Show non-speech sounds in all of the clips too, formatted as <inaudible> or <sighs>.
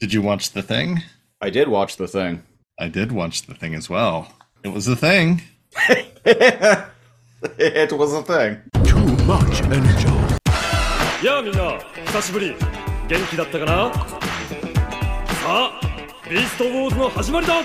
Did you watch the thing? I did watch the thing. I did watch the thing as well. It was the thing. <laughs> it was a thing. Too much energy. やあみんな久しぶり元気だったかなさあビーストウォーズの始まりだ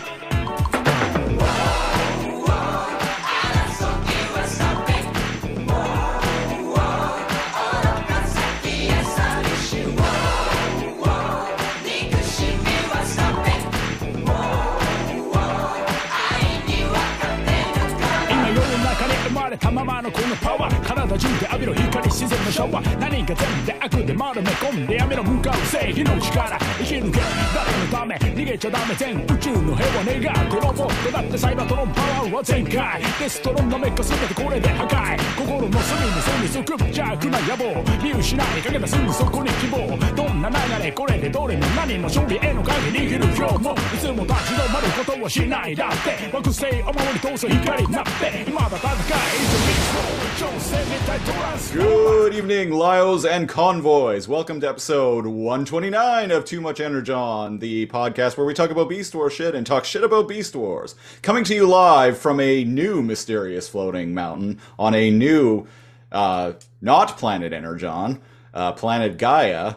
れたままのこのパワー。体中で浴びろ光自然のシャワー何が善で悪で丸め込んでやめろ向かう正義の力生き抜け誰のため逃げちゃダメ全宇宙の平和願ってロボットだってサイバートロンパワーは全開デストロンのメッカ全てこれで破壊心の隅に住みすく邪悪な野望見失いかけたすぐそこに希望どんな流れこれでどれも何も勝利への鍵握る今日もいつも立ち止まることをしないだって惑星を守り通す光になって今だ戦い It's a big show 挑戦 Good evening, Lyos and convoys. Welcome to episode 129 of Too Much Energon, the podcast where we talk about Beast Wars shit and talk shit about Beast Wars. Coming to you live from a new mysterious floating mountain on a new, uh, not planet Energon, uh, planet Gaia.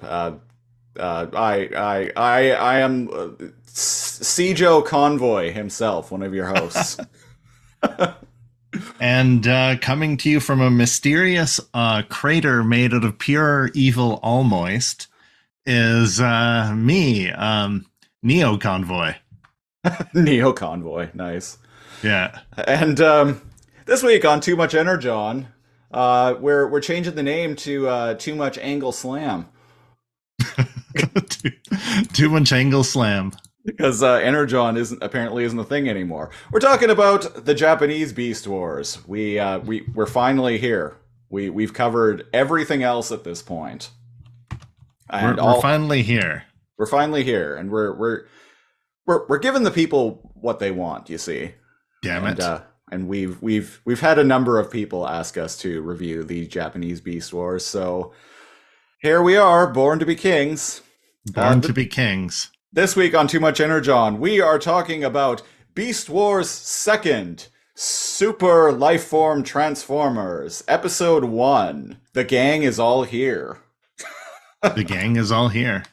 Uh, uh, I, I, I, I am uh, Convoy himself, one of your hosts. <laughs> And uh, coming to you from a mysterious uh, crater made out of pure evil almost is uh, me, um, Neo Convoy. <laughs> Neo Convoy, nice. Yeah. And um, this week on Too Much Energon, uh, we're we're changing the name to uh, Too Much Angle Slam <laughs> too, too much angle slam. Because uh, Energon isn't apparently isn't a thing anymore. We're talking about the Japanese Beast Wars. We uh, we we're finally here. We we've covered everything else at this point, We're, and we're finally here. we're finally here, and we're we're we're we're giving the people what they want. You see. Damn and it. uh, and we've we've we've had a number of people ask us to review the Japanese Beast Wars, so here we are, born to be kings. Born uh, to be kings. This week on Too Much Energon, we are talking about Beast Wars Second, Super Lifeform Transformers, Episode One. The gang is all here. The gang is all here.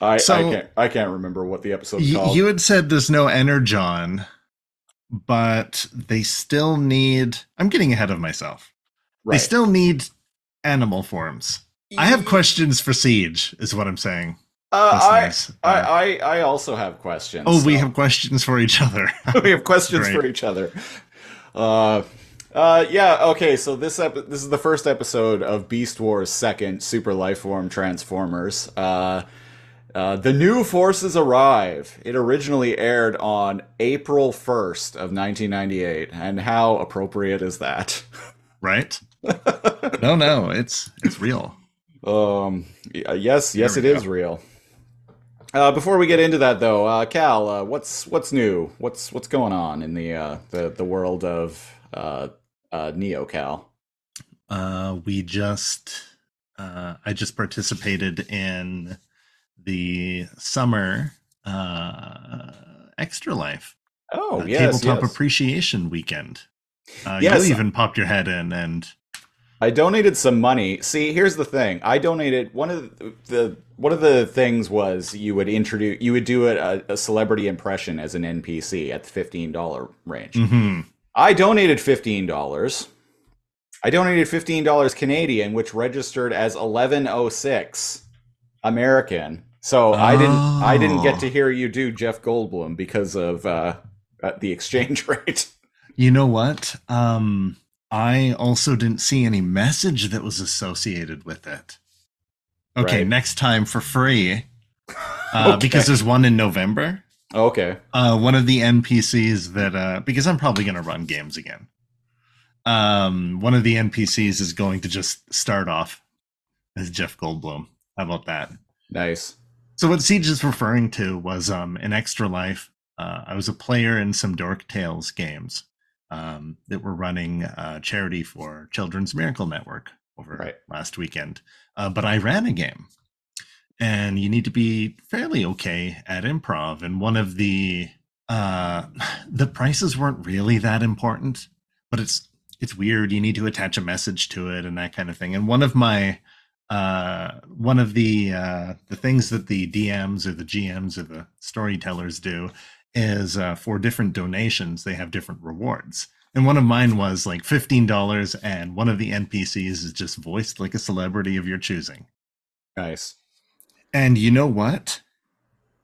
I, I can't I can't remember what the episode Y- called. you had said there's no Energon, but they still need. I'm getting ahead of myself. They still need animal forms. I have questions for Siege, is what I'm saying. Uh, I, listeners. I, I I also have questions. oh, we have questions for each other. <laughs> <laughs> we have questions for each other. Uh, uh, yeah. Okay. So this ep- this is the first episode of Beast Wars Second Super Lifeform Transformers. Uh, uh, the new forces arrive. It originally aired on April first of 1998, and how appropriate is that? <laughs> right? no, no, it's it's real. Um, yes, yes, it is real. Uh, before we get into that, though, uh, Cal, uh, what's what's new? What's what's going on in the uh, the the world of uh, uh, Neo Cal? Uh, we just, uh, I just participated in the summer uh, Extra Life Oh, yes, tabletop yes. appreciation weekend. Uh, Yes. you even popped your head in, and I donated some money. See, here's the thing. I donated one of the, the one of the things was you would introduce you would do a, a celebrity impression as an NPC at the fifteen dollar range. Mhm. I donated fifteen dollars. I donated fifteen dollars Canadian, which registered as eleven oh six American. So I didn't I didn't get Oh. to hear you do Jeff Goldblum because of uh, uh, the <laughs> exchange rate. you know what? Um, I also didn't see any message that was associated with it. Okay, Right. next time for free, uh, <laughs> Okay. because there's one in November. Okay. uh, one of the NPCs that uh, because I'm probably going to run games again. Um, one of the NPCs is going to just start off as Jeff Goldblum. How about that? Nice. So what Siege is referring to was um, an extra life. Uh, I was a player in some Dork Tales games um, that were running uh, charity for Children's Miracle Network over Right. last weekend. Uh, but I ran a game and you need to be fairly okay at improv. And one of the uh, <sighs> the prices weren't really that important, but it's it's weird. You need to attach a message to it and that kind of thing. And one of my uh, one of the uh, the things that the DMs or the GMs or the storytellers do is uh, for different donations they have different rewards. And one of mine was like fifteen dollars, and one of the NPCs is just voiced like a celebrity of your choosing. Nice. And you know what?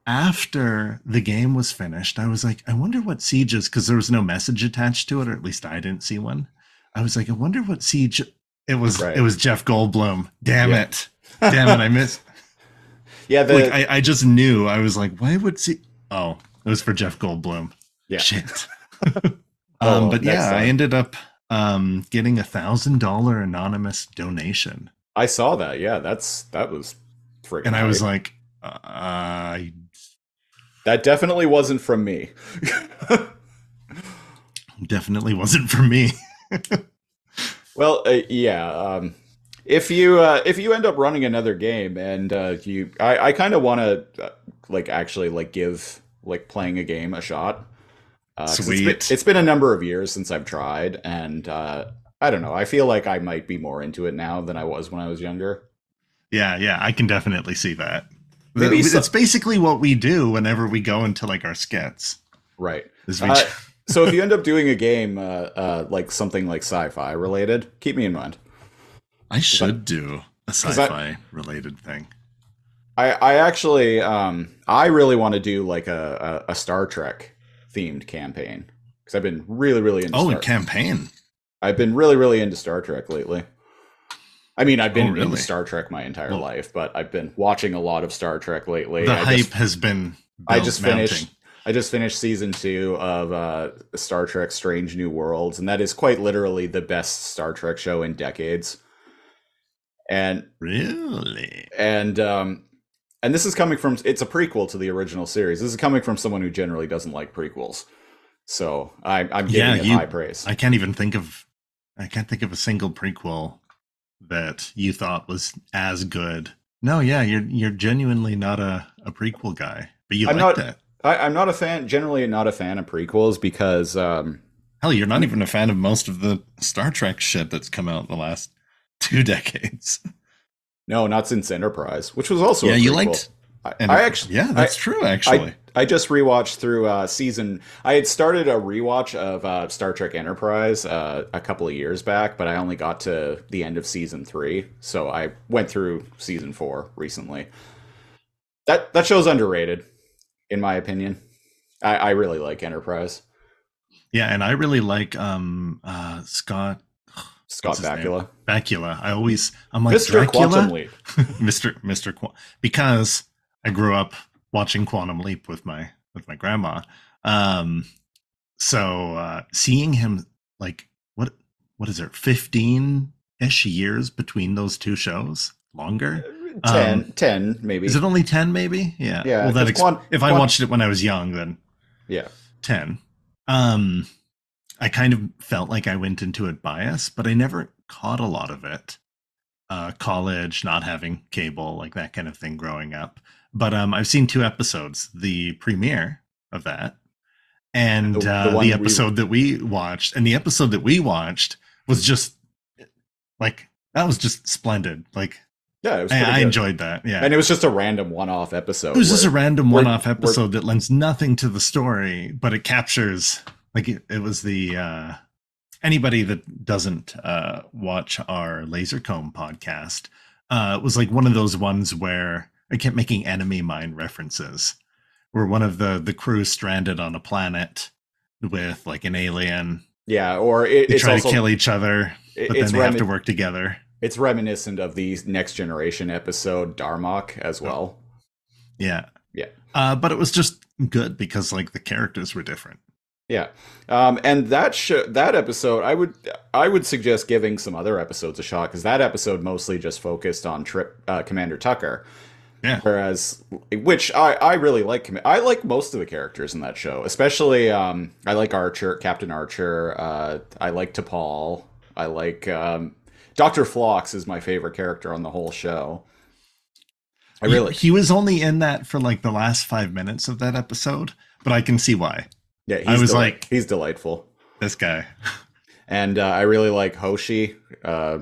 After the game was finished, I was like, I wonder what Siege is, because there was no message attached to it, or at least I didn't see one. I was like, I wonder what Siege. It was Right. it was Jeff Goldblum. Damn Yeah. it, damn it! I missed. <laughs> Yeah, the like I, I just knew. I was like, why would see? Oh, it was for Jeff Goldblum. yeah. Shit. <laughs> <laughs> Oh, um, but next yeah, I ended up um getting a thousand dollar anonymous donation, I saw that. Yeah, that's that was freaking. and I was like, uh, I that definitely wasn't from me. <laughs> definitely wasn't from me. Well, uh, yeah. Um, if you uh, if you end up running another game and uh, you, I, I kind of want to uh, like actually like give like playing a game a shot. Uh, 'cause It's been, Sweet. it's been a number of years since I've tried, and uh, I don't know. I feel like I might be more into it now than I was when I was younger. Yeah, yeah, I can definitely see that. Maybe it's so- basically what we do whenever we go into like our skits. Right. Uh, so if you end up doing a game uh, uh, like something like sci-fi related, keep me in mind. I should do a sci-fi related thing. I, I actually um I really want to do like a, a, a Star Trek themed campaign because I've been really really into Oh, Star- a campaign. I've been really really into Star Trek lately. I mean, I've been Oh, really? into Star Trek my entire Well- life, but I've been watching a lot of Star Trek lately. The I hype just, has been. I just mounting. finished. I just finished season two of uh, Star Trek: Strange New Worlds, and that is quite literally the best Star Trek show in decades. And Really? and um and this is coming from it's a prequel to the original series this is coming from someone who generally doesn't like prequels so i'm, I'm giving Yeah, it you- high praise I can't even think of. I can't think of a single prequel that you thought was as good. No, yeah, you're you're genuinely not a, a prequel guy, but you I'm like not- that. I, i'm not a fan generally not a fan of prequels because um Hell, you're not even a fan of most of the Star Trek shit that's come out in the last two <laughs> decades. No not since enterprise which was also yeah, a you prequel. liked. I, I actually yeah, that's true. Actually, I just rewatched through uh, season. I had started a rewatch of uh, Star Trek Enterprise uh, a couple of years back, but I only got to the end of season three, so I went through season four recently. That that show's underrated, in my opinion. I, I really like Enterprise. yeah, and I really like um uh Scott Scott? Bakula, Bakula. I always I'm like Mr. Dracula, Quantum Leap. Mr. Mr. Qu- because I grew up watching Quantum Leap with my with my grandma. Um so uh seeing him like what what is there 15 ish years between those two shows? Longer? 10, Um, 10 maybe. Is it only 10 maybe? Yeah. Yeah, Well that because ex- Quan- if I Quan- watched it when I was young then yeah. 10 um i kind of felt like i went into it biased but i never caught a lot of it. Uh college not having cable like that kind of thing growing up. But um i've seen two episodes the premiere of that and The- uh, the we- episode that we watched and the episode that we watched was just like that was just splendid like Yeah, I, I enjoyed that yeah. And it was just a random one-off episode. it was just a random one-off where- episode that lends nothing to the story, but it captures like it, it was the uh anybody that doesn't uh watch our Lazor Comb podcast uh it was like one of those ones where I kept making enemy mine references. Where one of the the crew stranded on a planet with like an alien. Yeah, or it, they it's try also to kill each other it- but then they have to work together. It's reminiscent of the Next Generation episode Darmok as well. yeah. Yeah. uh but it was just good because like the characters were different Yeah, um, and that sh- that episode, I would I would suggest giving some other episodes a shot because that episode mostly just focused on Trip uh, Commander Tucker. Yeah. Whereas, which I I really like. I like most of the characters in that show, especially um, I like Archer, Captain Archer. Uh, I like T'Pol. I like um, Doctor Phlox is my favorite character on the whole show. I really, He, he was only in that for like the last five minutes of that episode, but I can see why. Yeah, he's I was deli- like- he's delightful, This guy. and uh, I really like Hoshi uh,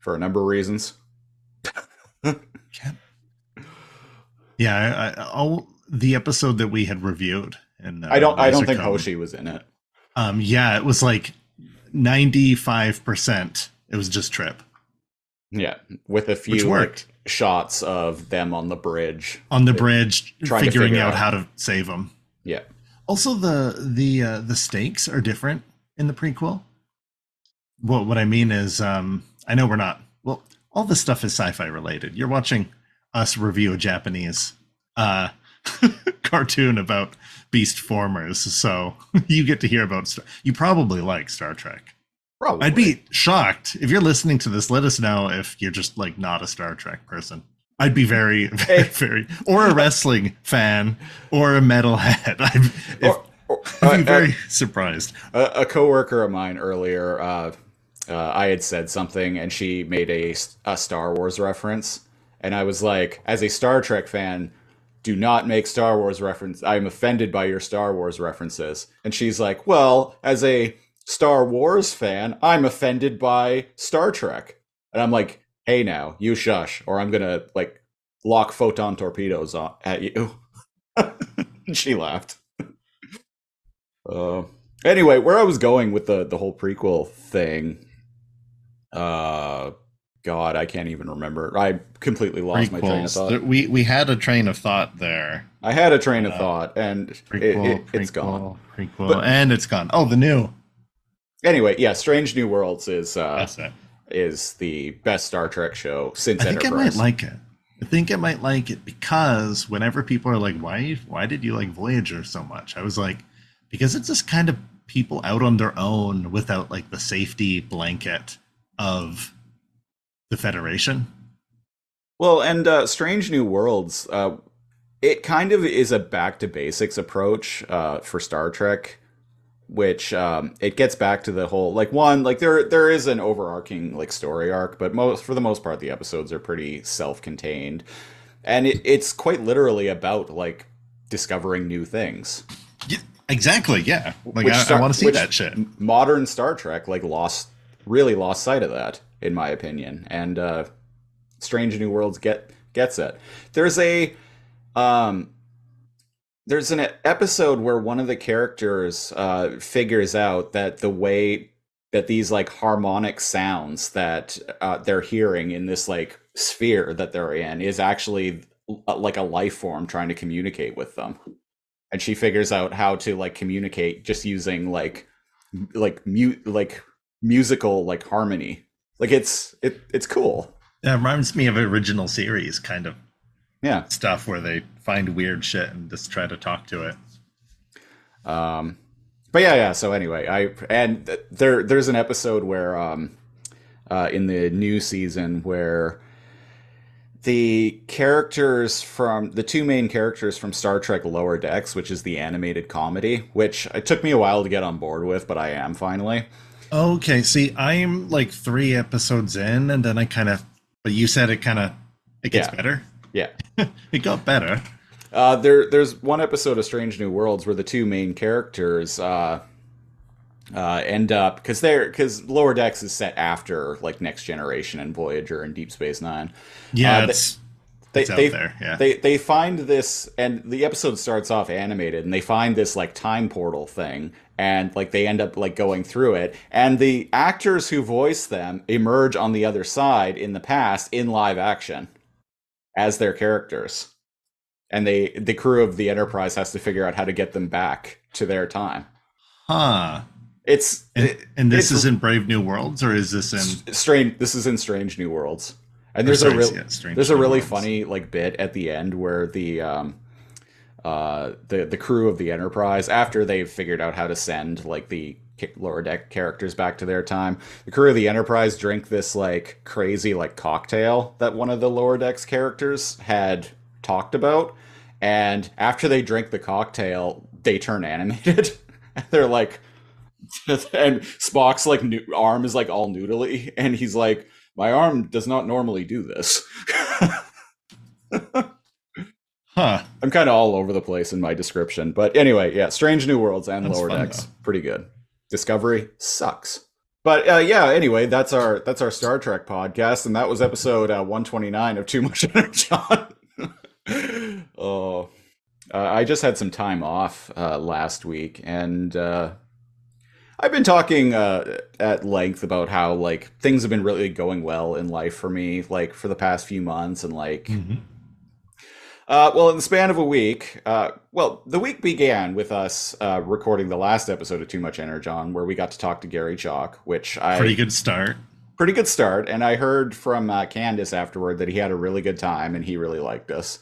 for a number of reasons. Yeah, I, I, all the episode that we had reviewed, and uh, I don't, I don't think Cone, Hoshi was in it. Um, yeah, it was like ninety five percent. It was just Trip Yeah, with a Which few like, worked. shots of them on the bridge. on the bridge, Trying to figuring figure out out- how to save them. Yeah, Also, the the uh, the stakes are different in the prequel. What what I mean is, um, I know we're not. Well, all this stuff is sci-fi related. You're watching us review a Japanese uh, <laughs> cartoon about beast formers, so <laughs> you get to hear about. Star- you probably like Star Trek. probably. I'd be shocked if you're listening to this. Let us know if you're just like not a Star Trek person. I'd be very, <laughs> very, very, or a wrestling fan, or a metalhead. <laughs> I'd, if, Or- I'd uh, be uh, very <laughs> surprised. a, a coworker of mine earlier uh, uh, i had said something and she made a, a star wars reference and i was like as a star trek fan do not make star wars reference i'm offended by your star wars references and she's like well as a star wars fan i'm offended by star trek and i'm like hey now you shush or i'm gonna like lock photon torpedoes on, at you <laughs> she laughed uh, anyway, where I was going with the the whole prequel thing, uh, God, I can't even remember. I completely lost my train of thought. We we had a train of thought there. I had a train of Uh, thought, and it, Prequel, it, it's prequel, gone. Prequel, But- and it's gone. Oh, the new. Anyway, yeah, Strange New Worlds is uh, That's it. Is the best Star Trek show since I think I might like it. I think I might like it because whenever people are like, "Why? Why did you like Voyager so much?" I was like, because it's just kind of people out on their own without like the safety blanket of the Federation. Well, and uh, Strange New Worlds, uh, it kind of is a back to basics approach uh, for Star Trek, which um, it gets back to the whole like one like there there is an overarching like story arc, but most for the most part the episodes are pretty self contained, and it, it's quite literally about like discovering new things. Yeah, exactly. Yeah. Like Which I, Star- want to see that shit. Modern Star Trek like lost really lost sight of that, in my opinion. And uh, Strange New Worlds get gets it. There's a um, there's an episode where one of the characters uh, figures out that the way that these like harmonic sounds that uh, they're hearing in this like sphere that they're in is actually uh, like a life form trying to communicate with them. And she figures out how to like communicate just using like like mute like musical like harmony. Like it's it it's cool. That reminds me of original series kind of yeah stuff where they find weird shit and just try to talk to it. um but yeah yeah so anyway i and th- there there's an episode where um uh in the new season where the characters from the two main characters from Star Trek Lower Decks, which is the animated comedy, which it took me a while to get on board with, but I am finally. Okay, see, I'm like three episodes in, and then I kind of, but you said it kind of, it gets Yeah. better. Yeah. <laughs> It got better. Uh, there, there's one episode of Strange New Worlds where the two main characters uh, uh, end up because they're because Lower Decks is set after like Next Generation and Voyager and Deep Space Nine. Yeah, Uh, they- it's, They, it's out they, there. Yeah. They they find this, and the episode starts off animated, and they find this like time portal thing, and like they end up like going through it, and the actors who voice them emerge on the other side in the past in live action as their characters, and they the crew of the Enterprise has to figure out how to get them back to their time. huh. It's And, it- and this it's is in Brave New Worlds, or is this in? strange. This is in Strange New Worlds, and there's a real, yeah, there's a really Worlds. funny like bit at the end where the um, uh, the the crew of the Enterprise, after they've figured out how to send like the lower deck characters back to their time, the crew of the Enterprise drink this like crazy like cocktail that one of the lower decks characters had talked about, and after they drink the cocktail, they turn <laughs> animated. <laughs> They're like <laughs> and Spock's like new arm is like all noodly, and he's like, "My arm does not normally do this." Huh. I'm kind of all over the place in my description, but anyway, yeah, Strange New Worlds and That's Lower Decks, though. pretty good. Discovery sucks, but uh, yeah. Anyway, that's our that's our Star Trek podcast, and that was episode uh, 129 of Too Much Energon. <laughs> <laughs> oh, uh, I just had some time off uh, last week, and uh, I've been talking uh, at length about how like things have been really going well in life for me, like for the past few months, and like. Mhm. Uh, well, in the span of a week, uh, well, the week began with us uh, recording the last episode of Too Much Energon, where we got to talk to Gary Chalk, which I Pretty good start. pretty good start. And I heard from uh, Candace afterward that he had a really good time and he really liked us.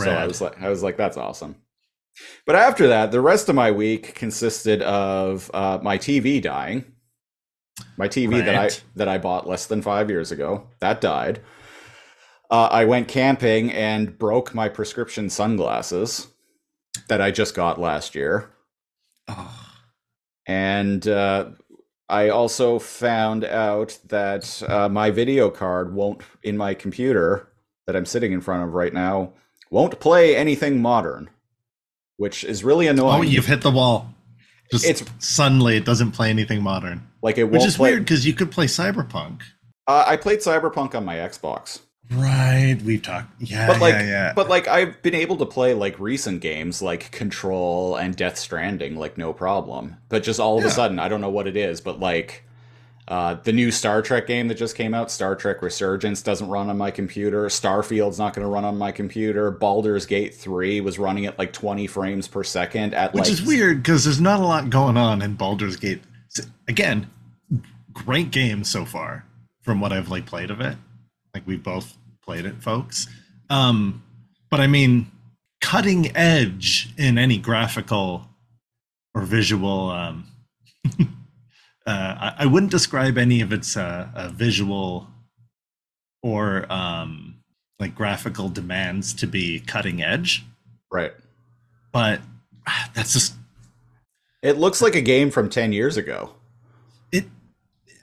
So I was like, I was like, that's awesome. But after that, the rest of my week consisted of uh, my TV dying. My TV that I that I bought less than five years ago that died. Uh, I went camping and broke my prescription sunglasses that I just got last year. Oh, And uh, I also found out that uh, my video card won't, in my computer that I'm sitting in front of right now, won't play anything modern, which is really annoying. oh, you've hit the wall. Just It's- suddenly it doesn't play anything modern, like it which is play. weird because you could play Cyberpunk. Uh, I played Cyberpunk on my Xbox, Right, we've talked. Yeah, but like, yeah, yeah. but like, I've been able to play like recent games like Control and Death Stranding like no problem. But just all of a sudden, I don't know what it is, but like. Uh, the new Star Trek game that just came out, Star Trek Resurgence, doesn't run on my computer. Starfield's not going to run on my computer. Baldur's Gate 3 was running at like 20 frames per second at which like is weird because there's not a lot going on in Baldur's Gate. Again, great game so far from what I've like played of it. Like we both played it, folks. Um, but I mean, cutting edge in any graphical or visual. Um, <laughs> uh, I, I wouldn't describe any of its uh, uh, visual or um, like graphical demands to be cutting edge, Right. but ah, that's just It looks like a game from 10 years ago.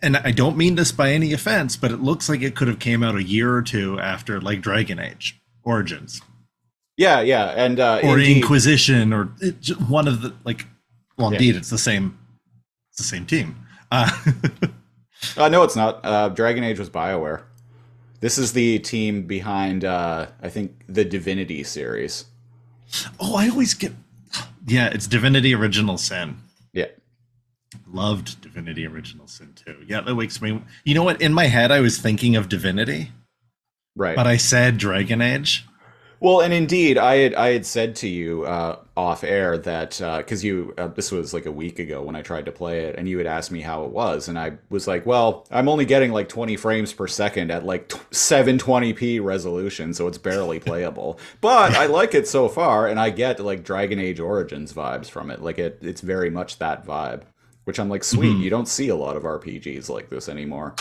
And i don't mean this by any offense but it looks like it could have came out a year or two after like dragon age origins Yeah, yeah. And uh, or indeed- inquisition or it, one of the like well Yeah. indeed it's the same it's the same team uh, <laughs> Uh, no, it's not. Uh, Dragon Age was BioWare. This is the team behind, uh, I think, the Divinity series. oh i always get yeah it's divinity original sin. Loved divinity original sin too yeah that wakes me you know what in my head i was thinking of divinity Right. but i said dragon age Well, and indeed, I had I had said to you uh, off air that because you uh, this was like a week ago when I tried to play it, and you had asked me how it was, and I was like, well, I'm only getting like 20 frames per second at like t- 720p resolution, so it's barely <laughs> playable. but I like it so far, and I get like Dragon Age Origins vibes from it. Like it, it's very much that vibe, which I'm like, sweet. Hmm. You don't see a lot of RPGs like this anymore.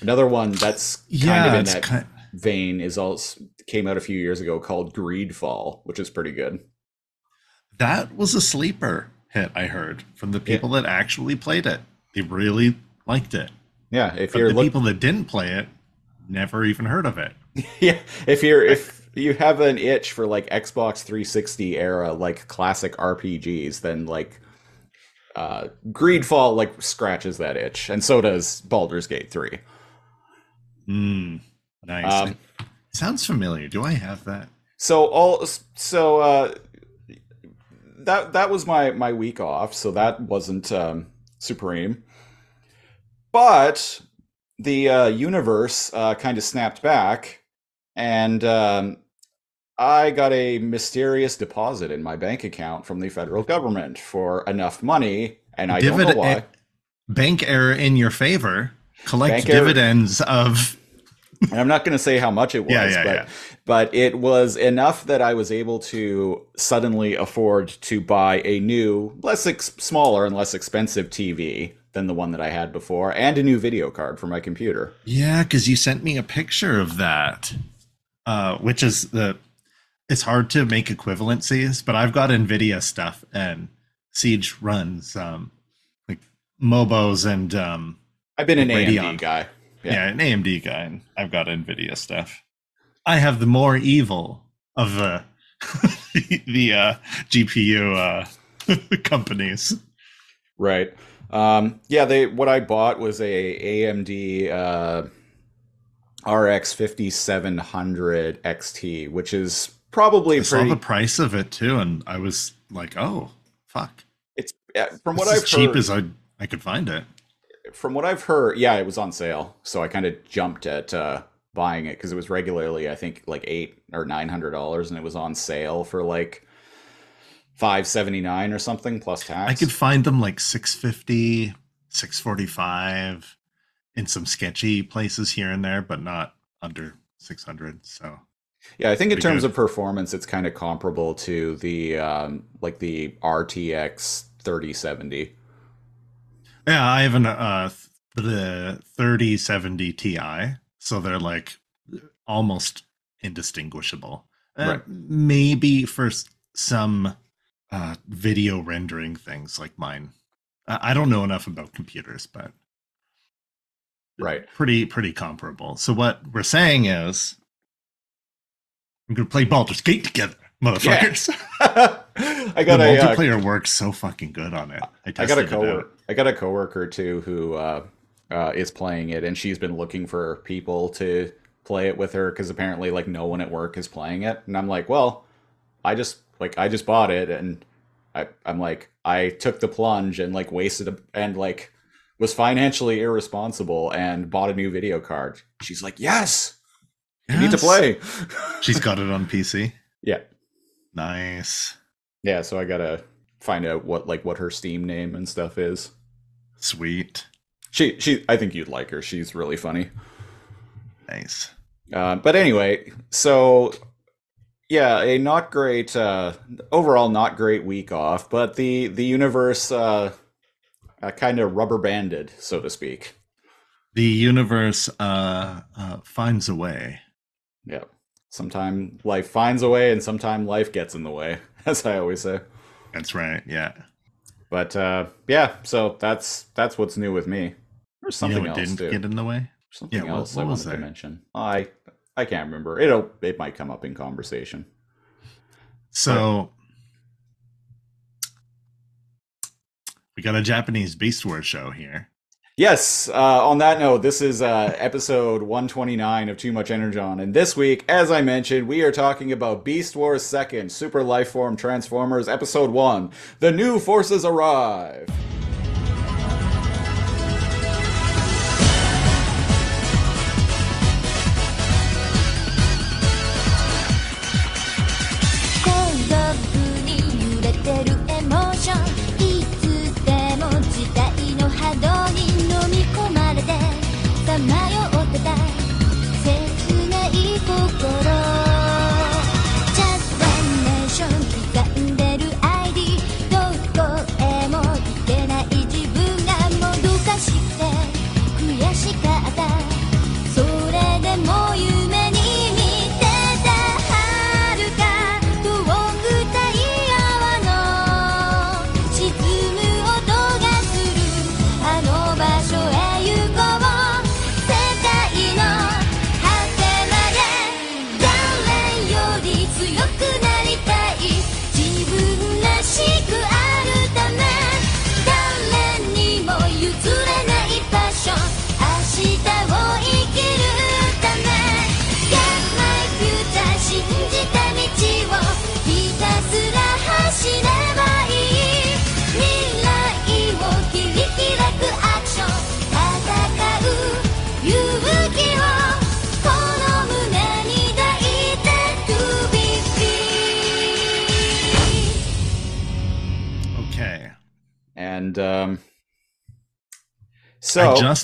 Another one that's kind yeah of in that kind vein is also came out a few years ago called Greedfall, which is pretty good. That was a sleeper hit, I heard from the people that actually played it. They really liked it. Yeah, if But you're the look, people that didn't play it never even heard of it. <laughs> yeah, if you're if you have an itch for like Xbox 360 era like classic RPGs, then like uh Greedfall like scratches that itch, and so does Baldur's Gate 3. Mm, nice. Um, Sounds familiar. Do I have that? So all so uh that that was my my week off, so that wasn't um supreme. But the uh universe uh kind of snapped back and um I got a mysterious deposit in my bank account from the federal government for enough money and I don't know why. Bank error in your favor. Collect Bank error- dividends of. <laughs> And I'm not going to say how much it <laughs> was, Yeah, yeah, but yeah. but it was enough that I was able to suddenly afford to buy a new, less ex- smaller and less expensive TV than the one that I had before, and a new video card for my computer. Yeah, because you sent me a picture of that, uh, which is the. It's hard to make equivalencies, but I've got Nvidia stuff, and Siege runs um, like Mobos and um, I've been an Radeon. AMD guy. yeah. Yeah. an AMD guy, and I've got Nvidia stuff. I have the more evil of the the, <laughs> the uh, GPU uh, <laughs> companies. Right. Um, yeah, they what I bought was a AMD uh, RX 5700 XT, which is probably I saw pretty the price of it too, and I was like, "Oh, fuck!" it's from what I've as cheap heard, as I I could find it. from what I've heard, yeah, it was on sale, so I kind of jumped at uh, buying it because it was regularly, I think, like eight or nine hundred dollars, and it was on sale for like five seventy nine or something plus tax. I could find them like 650, 645 in some sketchy places here and there, but not under 600. So Yeah, I think in terms good. of performance, it's kind of comparable to the um, like the RTX 3070. yeah, I have an uh the 3070 Ti, so they're like almost indistinguishable. Uh, Right. Maybe for some uh video rendering things like mine. I I don't know enough about computers, but Right. pretty pretty comparable. So what we're saying is we're gonna play Baldur's Gate together, motherfuckers. <laughs> I The got a uh, multiplayer works so fucking good on it. I, I got a coworker. I got a coworker too who uh, uh, is playing it, and she's been looking for people to play it with her because apparently, like, no one at work is playing it. And I'm like, well, I just like I just bought it, and I I'm like I took the plunge and like wasted a, and like was financially irresponsible and bought a new video card. She's like, yes, you need to play. <laughs> She's got it on PC. yeah, Nice. yeah. So I gotta find out what like what her Steam name and stuff is. Sweet. She she I think you'd like her. She's really funny. Nice. Uh, but anyway, so yeah, a not great uh, overall not great week off, but the the universe uh, uh, kind of rubber banded, so to speak. The universe uh, uh finds a way. Yeah. Sometime life finds a way, and sometime life gets in the way, <laughs> as I always say. That's right. Yeah. But uh, yeah, so that's that's what's new with me. There's You something know else didn't too. get in the way? Something Yeah, else what I wanted to mention. I I can't remember. It'll it might come up in conversation. So we got a Japanese Beast Wars show here. Yes, uh, on that note, this is uh, episode 129 of Too Much Energon. And this week, as I mentioned, we are talking about Beast Wars 2nd, Super Lifeform Transformers, Episode 1 The New Forces Arrive.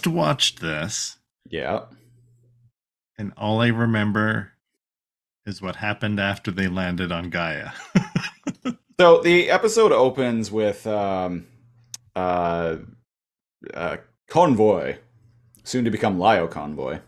Just watched this, yeah. and all I remember is what happened after they landed on Gaia. <laughs> So the episode opens with um, uh, uh, Convoy, soon to become Lio Convoy.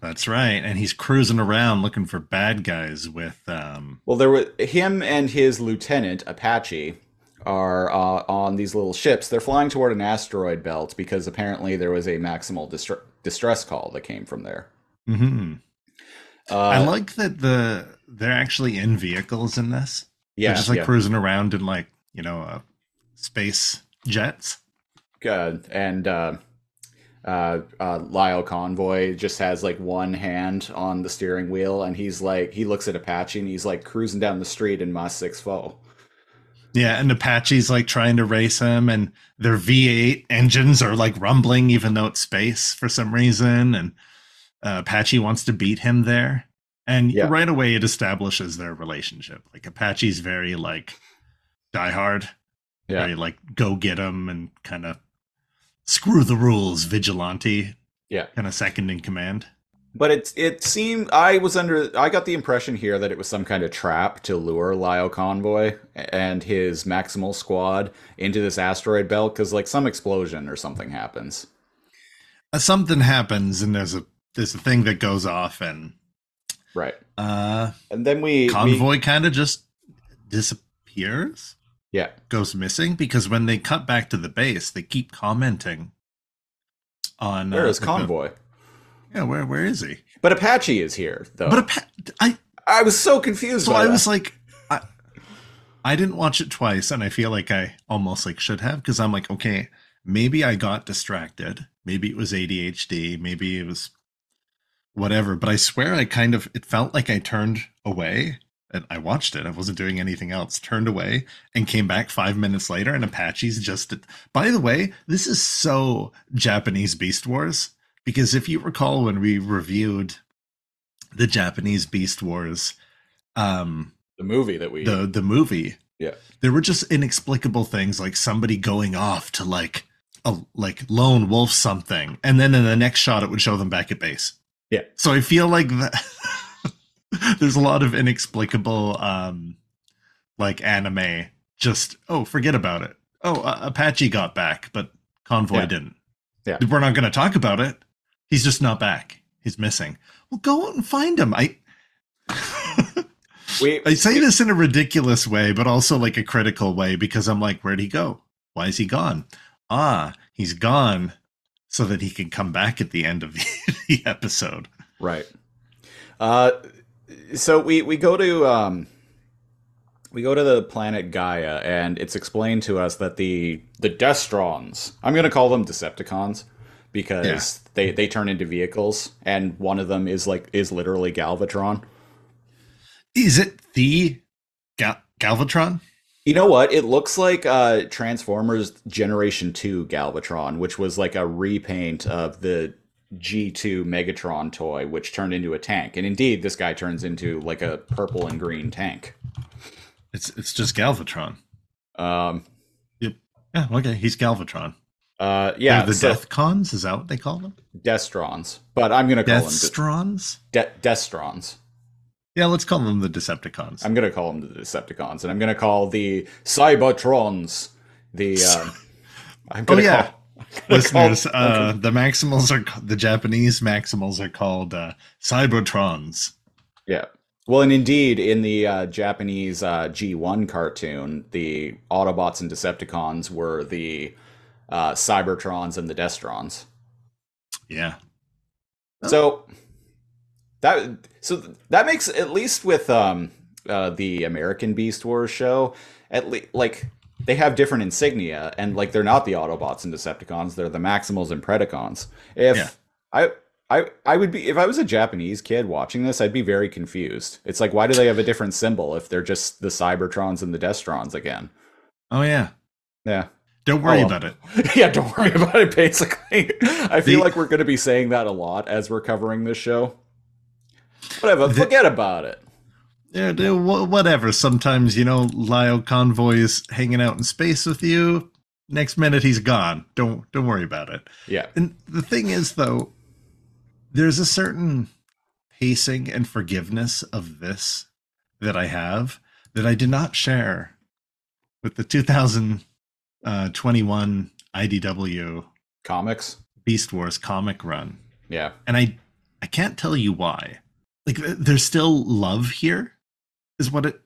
That's right. And he's cruising around looking for bad guys with um Well, there were him and his lieutenant Apache are uh, on these little ships. They're flying toward an asteroid belt because apparently there was a maximal distre- distress call that came from there. mhm. Uh, I like that the they're actually in vehicles in this. yeah, they're just like yeah. cruising around in like you know uh, space jets. Good. And uh, uh, uh, Lio Convoy just has like one hand on the steering wheel, and he's like, he looks at Apache and he's like cruising down the street in Mas Six Foe. Yeah, and Apache's like trying to race him, and their V8 engines are like rumbling, even though it's space for some reason. And uh, Apache wants to beat him there, and Yeah. right away it establishes their relationship. Like Apache's very like diehard, Yeah. very like go get him and kind of screw the rules, vigilante, Yeah. kind of second in command. But it it seemed I was under I got the impression here that it was some kind of trap to lure Lio Convoy and his Maximal squad into this asteroid belt because like some explosion or something happens. Uh, something happens, and there's a there's a thing that goes off, and Right. uh, And then we convoy kind of just disappears. yeah. goes missing because when they cut back to the base, they keep commenting on Where uh, is the- Convoy? Yeah, where where is he? But Apache is here though. But Apa- I I was so confused. so I that. was like, I I didn't watch it twice, and I feel like I almost like should have because I'm like, okay, maybe I got distracted, maybe it was ADHD, maybe it was whatever. But I swear, I kind of it felt like I turned away. And I watched it. I wasn't doing anything else. Turned away and came back five minutes later. And Apache's just. By the way, this is so Japanese Beast Wars because if you recall when we reviewed the Japanese Beast Wars, um, the movie that we the the movie, Yeah. there were just inexplicable things like somebody going off to like a like lone wolf something, and then in the next shot it would show them back at base. Yeah. So I feel like that <laughs> there's a lot of inexplicable um like anime just oh forget about it oh uh, apache got back but convoy Yeah. didn't Yeah. we're not going to talk about it he's just not back he's missing well go out and find him i we I say this in a ridiculous way, but also like a critical way because I'm like, where'd he go? Why is he gone? Ah, he's gone so that he can come back at the end of <laughs> the, the episode. Right. Uh, so we we go to um, we go to the planet Gaia, and it's explained to us that the the Destrons, I'm going to call them Decepticons, because Yeah. they they turn into vehicles, and one of them is like is literally Galvatron. Is it the Gal- Galvatron? You know what? It looks like uh, Transformers Generation 2 Galvatron, which was like a repaint of the G2 Megatron toy, which turned into a tank. And indeed, this guy turns into like a purple and green tank. It's it's just Galvatron. Um, Yep. Yeah. Okay. He's Galvatron. Uh, yeah, They're the so- Death Cons. Is that what they call them? Destrons. But I'm going to call them. De- Destrons. Yeah. Let's call them the Decepticons. I'm going to call them the Decepticons. And I'm going to call the Cybertrons the. <laughs> Um, I'm oh gonna yeah. call- Listeners, call- uh, the Maximals are the Japanese Maximals are called uh, Cybertrons. Yeah. Well, and indeed, in the uh, Japanese uh, G1 cartoon, the Autobots and Decepticons were the uh, Cybertrons and the Destrons. Yeah. So that so that makes at least with um, uh, the American Beast Wars show, at least like they have different insignia, and like they're not the Autobots and Decepticons; they're the Maximals and Predacons. If Yeah. I. I, I would be if I was a Japanese kid watching this, I'd be very confused. It's like why do they have a different symbol if they're just the Cybertrons and the Destrons again? Oh yeah. Yeah. Don't oh, worry well. about it. <laughs> yeah, don't worry about it, basically. I feel The- like we're going to be saying that a lot as we're covering this show. Whatever, The- forget about it. Yeah, whatever. Sometimes you know, Lio Convoy is hanging out in space with you. Next minute he's gone. Don't don't worry about it. Yeah. And the thing is, though, there's a certain pacing and forgiveness of this that I have that I did not share with the Uh, 2021 IDW Comics. Beast Wars comic run. Yeah. and I I can't tell you why. Like there's still love here, is what it.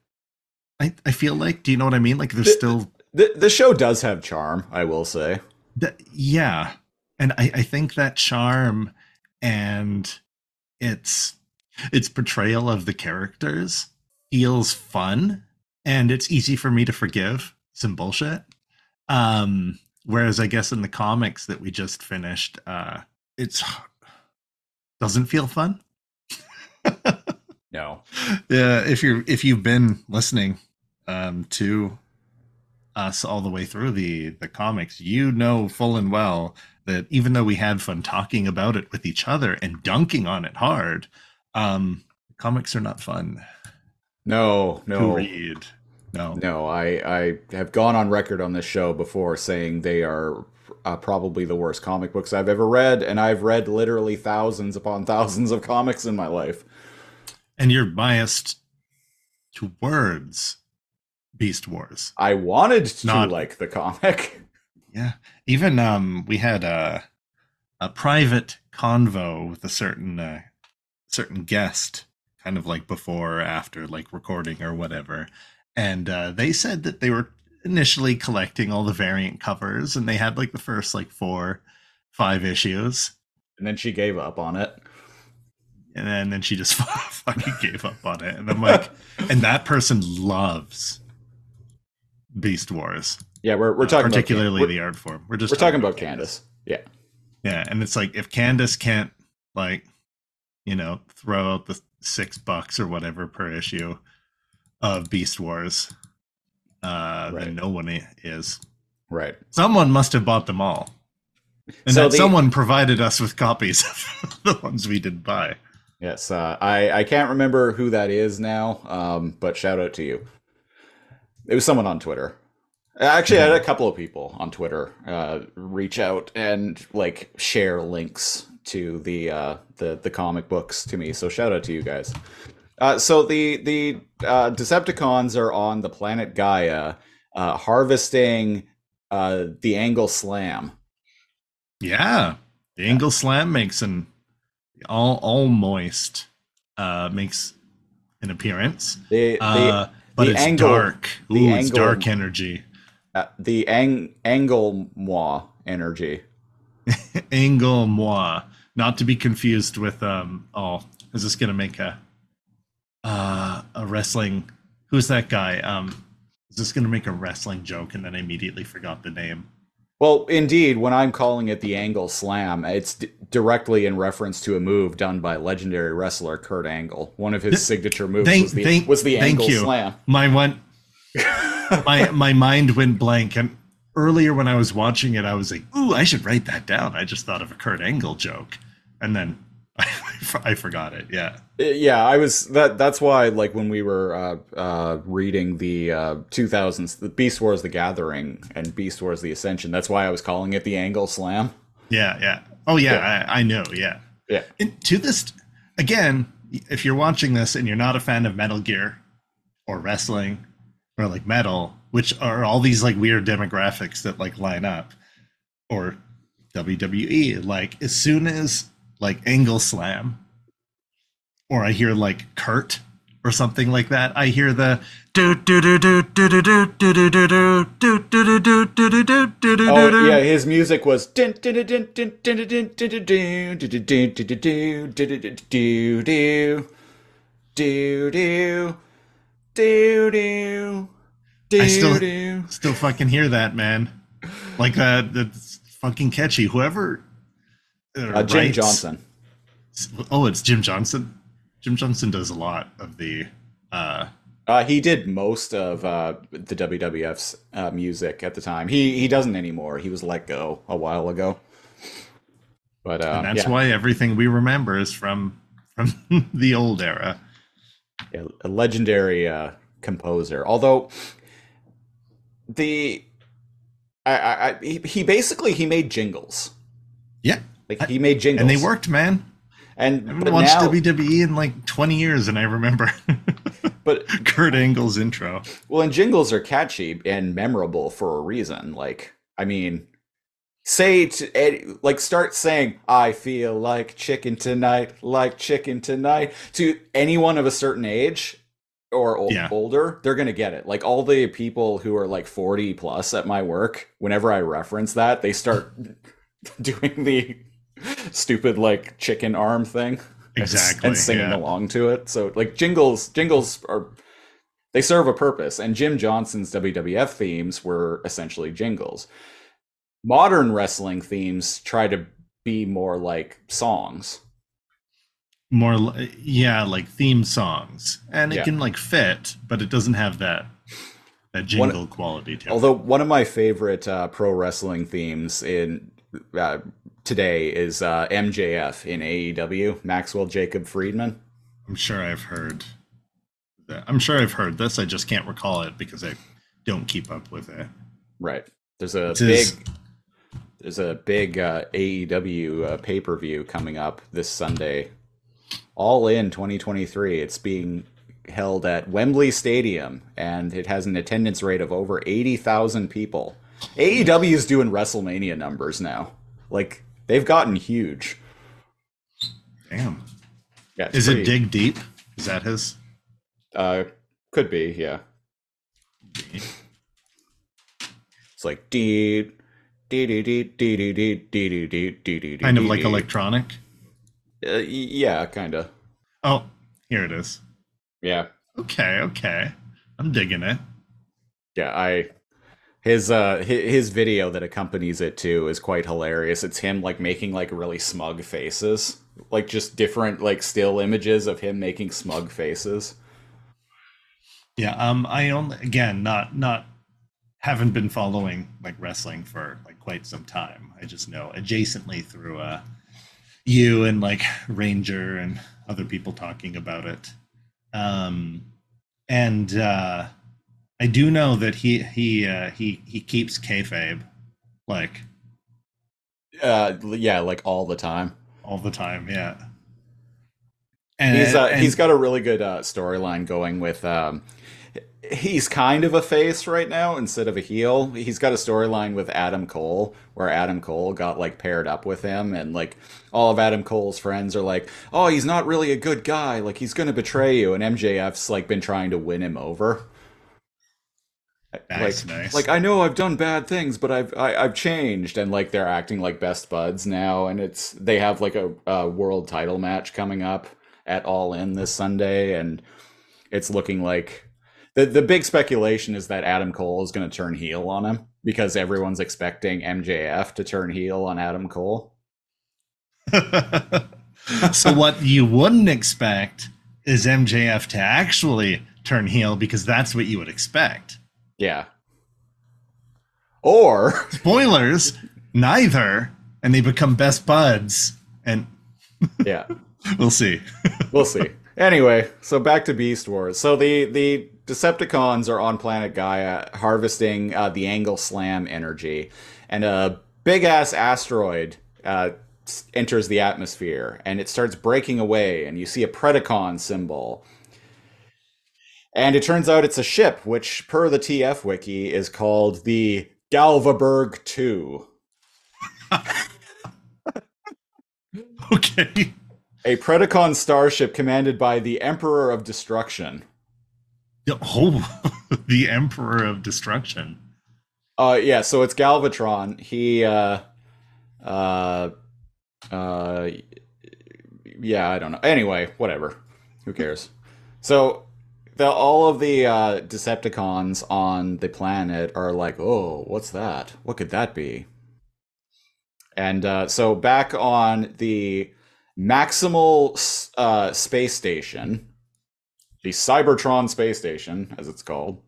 I I feel like. Do you know what I mean? Like there's The- still The, the show does have charm, I will say. that. Yeah, and I I think that charm and it's its portrayal of the characters feels fun and it's easy for me to forgive some bullshit. Um, whereas I guess in the comics that we just finished, uh, it's doesn't feel fun. No. Yeah, if you're if you've been listening um, to us all the way through the the comics, you know full and well that even though we had fun talking about it with each other and dunking on it hard, um, comics are not fun No, to no. read. No, No, I, I have gone on record on this show before saying they are uh, probably the worst comic books I've ever read, and I've read literally thousands upon thousands of comics in my life. and you're biased towards Beast Wars. I wanted to Not- like the comic. <laughs> Yeah, even um, we had a a private convo with a certain uh, certain guest, kind of like before or after, like recording or whatever, and uh, they said that they were initially collecting all the variant covers, and they had like the first like four, five issues, And then she gave up on it. and then then she just <laughs> fucking gave up on it, and I'm like, <laughs> and that person loves Beast Wars, Yeah, we're, we're talking particularly about, the art form. We're just we're, we're talking about Candace. Yeah. Yeah, and it's like if Candace can't like, you know, throw out the six bucks or whatever per issue of Beast Wars, uh, Right. then no one is. Right. Someone must have bought them all, and So that the- someone provided us with copies of <laughs> the ones we did buy. Yes, uh, I I can't remember who that is now, um, but shout out to you. It was someone on Twitter. Actually, I had a couple of people on Twitter uh, reach out and like share links to the uh, the the comic books to me. So shout out to you guys. Uh, so the the uh, Decepticons are on the planet Gaia, uh, harvesting uh, the Angle Slam. Yeah, the Angle Slam makes an all all moist uh, makes an appearance, The the uh, but the it's angle- dark. the Ooh, it's angle- dark energy. uh, the ang- Angle Moi energy. <laughs> Angle moi, not to be confused with um. Oh, is this gonna make a uh a wrestling? Who's that guy? Um, is this gonna make a wrestling joke? And then I immediately forgot the name. Well, indeed, when I'm calling it the Angle Slam, it's d- directly in reference to a move done by legendary wrestler Kurt Angle. One of his signature moves Thank, was the, thank, was the thank Angle you. Slam. My one, <laughs> my my mind went blank. And earlier when I was watching it, I was like, "Ooh, I should write that down." I just thought of a Kurt Angle joke, and then <laughs> I forgot it. Yeah. Uh, Yeah, I was that. That's why, like, when we were uh, uh, reading the uh, 2000s, the Beast Wars: The Gathering and Beast Wars: The Ascension, that's why I was calling it the Angle Slam. Yeah, yeah. Oh yeah, I, I know. Yeah. Yeah, And to this, again, if you're watching this and you're not a fan of Metal Gear or wrestling or like metal, which are all these like weird demographics that like line up, or WWE, like as soon as like Angle Slam, or I hear like Kurt or something like that, I hear the do do do do do do do do do do do do do do do do do do do Oh yeah, his music was do do do do do do do I still do. still fucking hear that, man. Like that, that's fucking catchy. Whoever uh, Uh, Jim writes- Johnson. Oh, it's Jim Johnson. Jim Johnson does a lot of the. uh Uh, he did most of uh, the WWF's uh, music at the time. He he doesn't anymore. He was let go a while ago. But uh, and that's yeah, why everything we remember is from from <laughs> the old era. yeah, a legendary uh, composer. Although the I, I, I he, he basically he made jingles. Yeah, Like he made jingles, and they worked, man. And I haven't watched now, WWE in like twenty years, and I remember <laughs> but Kurt Angle's intro. Well, and jingles are catchy and memorable for a reason. Like, I mean, say to like start saying "I feel like chicken tonight, like chicken tonight" to anyone of a certain age or ol- Yeah. older, they're gonna get it. Like all the people who are like forty plus at my work, whenever I reference that, they start <laughs> doing the stupid like chicken arm thing. <laughs> Exactly. and singing yeah. along to it. So like jingles, jingles are they serve a purpose. And Jim Johnson's WWF themes were essentially jingles. Modern wrestling themes try to be more like songs. More, yeah, like theme songs, and it Yeah. can like fit, but it doesn't have that that jingle quality to it. Although one of my favorite uh, pro wrestling themes in uh, today is uh, MJF in AEW, Maxwell Jacob Friedman. I'm sure I've heard that. I'm sure I've heard this. I just can't recall it because I don't keep up with it. Right. There's a It big is- there's a big uh, AEW uh, pay-per-view coming up this Sunday. All in 2023. It's being held at Wembley Stadium and it has an attendance rate of over 80,000 people. AEW is doing WrestleMania numbers now. Like they've gotten huge. Damn. Yeah, Is pretty- it Dig Deep? Is that his? Uh, could be, yeah. It's like dee dee dee dee dee dee dee dee dee dee dee dee Kind of like electronic. Uh, yeah, kind of. Oh, here it is. Yeah, Okay, okay. I'm digging it. yeah. I his uh his, video that accompanies it too is quite hilarious. It's him like making like really smug faces, like just different like still images of him making smug faces. Yeah, um I only again not not haven't been following like wrestling for like quite some time. I just know adjacently through uh you and like Ranger and other people talking about it. Um and uh I do know that he he uh he he keeps kayfabe like Uh, yeah, like all the time. all the time, yeah. And, he's uh, and- he's got a really good uh, storyline going with um he's kind of a face right now instead of a heel he's got a storyline with adam cole where adam cole got like paired up with him and like all of adam cole's friends are like oh he's not really a good guy like he's gonna betray you and mjf's like been trying to win him over Nice, like, nice. like I know I've done bad things, but I've I, I've changed, and like they're acting like best buds now, and it's they have like a, a world title match coming up at All In this Sunday, and it's looking like the the big speculation is that Adam Cole is going to turn heel on him because everyone's expecting MJF to turn heel on Adam Cole. <laughs> so what you wouldn't expect is MJF to actually turn heel because that's what you would expect. Yeah. Or <laughs> Spoilers, neither, and they become best buds, and <laughs> yeah. we'll see. <laughs> we'll see. Anyway, so back to Beast Wars. So the the Decepticons are on planet Gaia harvesting uh, the Angle Slam energy, and a big ass asteroid uh, enters the atmosphere, and it starts breaking away, and you see a Predacon symbol. And it turns out it's a ship, which, per the TF wiki, is called the Galvaberg 2. okay. A Predacon starship commanded by the Emperor of Destruction. Oh, <laughs> the Emperor of Destruction. Uh, yeah, so it's Galvatron. He, uh, uh, uh, yeah, I don't know. Anyway, whatever. Who cares? So, the all of the uh, Decepticons on the planet are like, "Oh, what's that? What could that be?" And uh, so, back on the Maximal uh, space station, the Cybertron space station, as it's called.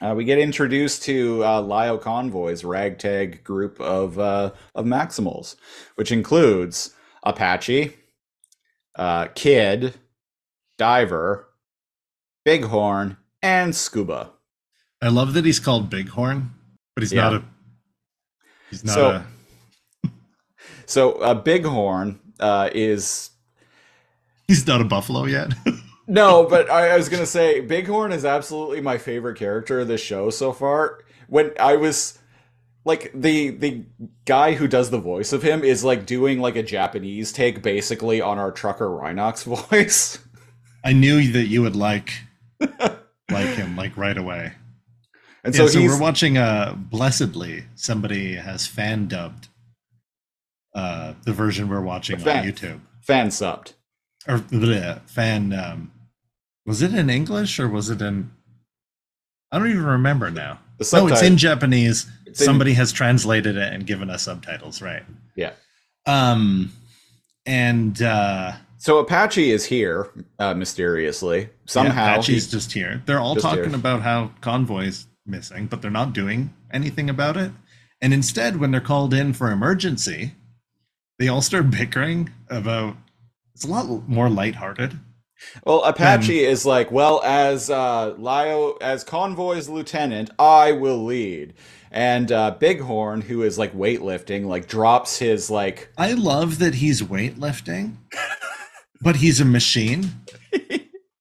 Uh, we get introduced to uh, Lio Convoy's ragtag group of uh, of Maximals, which includes Apache, uh, Kid, Diver, Bighorn, and Scuba. I love that he's called Bighorn, but he's Yeah. not a. He's not So- a. <laughs> So uh, Bighorn uh, is He's not a buffalo yet. <laughs> no, but I, I was gonna say Bighorn is absolutely my favorite character of this show so far. When I was like the the guy who does the voice of him is like doing like a Japanese take basically on our trucker Rhinox <laughs> voice. I knew that you would like <laughs> like him like right away. And so, yeah, so we're watching uh blessedly somebody has fan dubbed uh the version we're watching Fan- on YouTube. fan subbed. or bleh, fan. Um, was it in English or was it in? I don't even remember now. The No, it's in Japanese. It's in- Somebody has translated it and given us subtitles, right? Yeah. Um, and uh, So Apache is here uh, mysteriously. Somehow yeah, Apache's he- just here. They're all talking here. about how convoy's missing, but they're not doing anything about it. And instead, when they're called in for emergency, they all start <laughs> bickering about. It's a lot more lighthearted. Well, Apache is like, well, as uh, Lio, as Convoy's lieutenant, I will lead. And uh, Bighorn, who is like weightlifting, like drops his like, I love that he's weightlifting, <laughs> but he's a machine.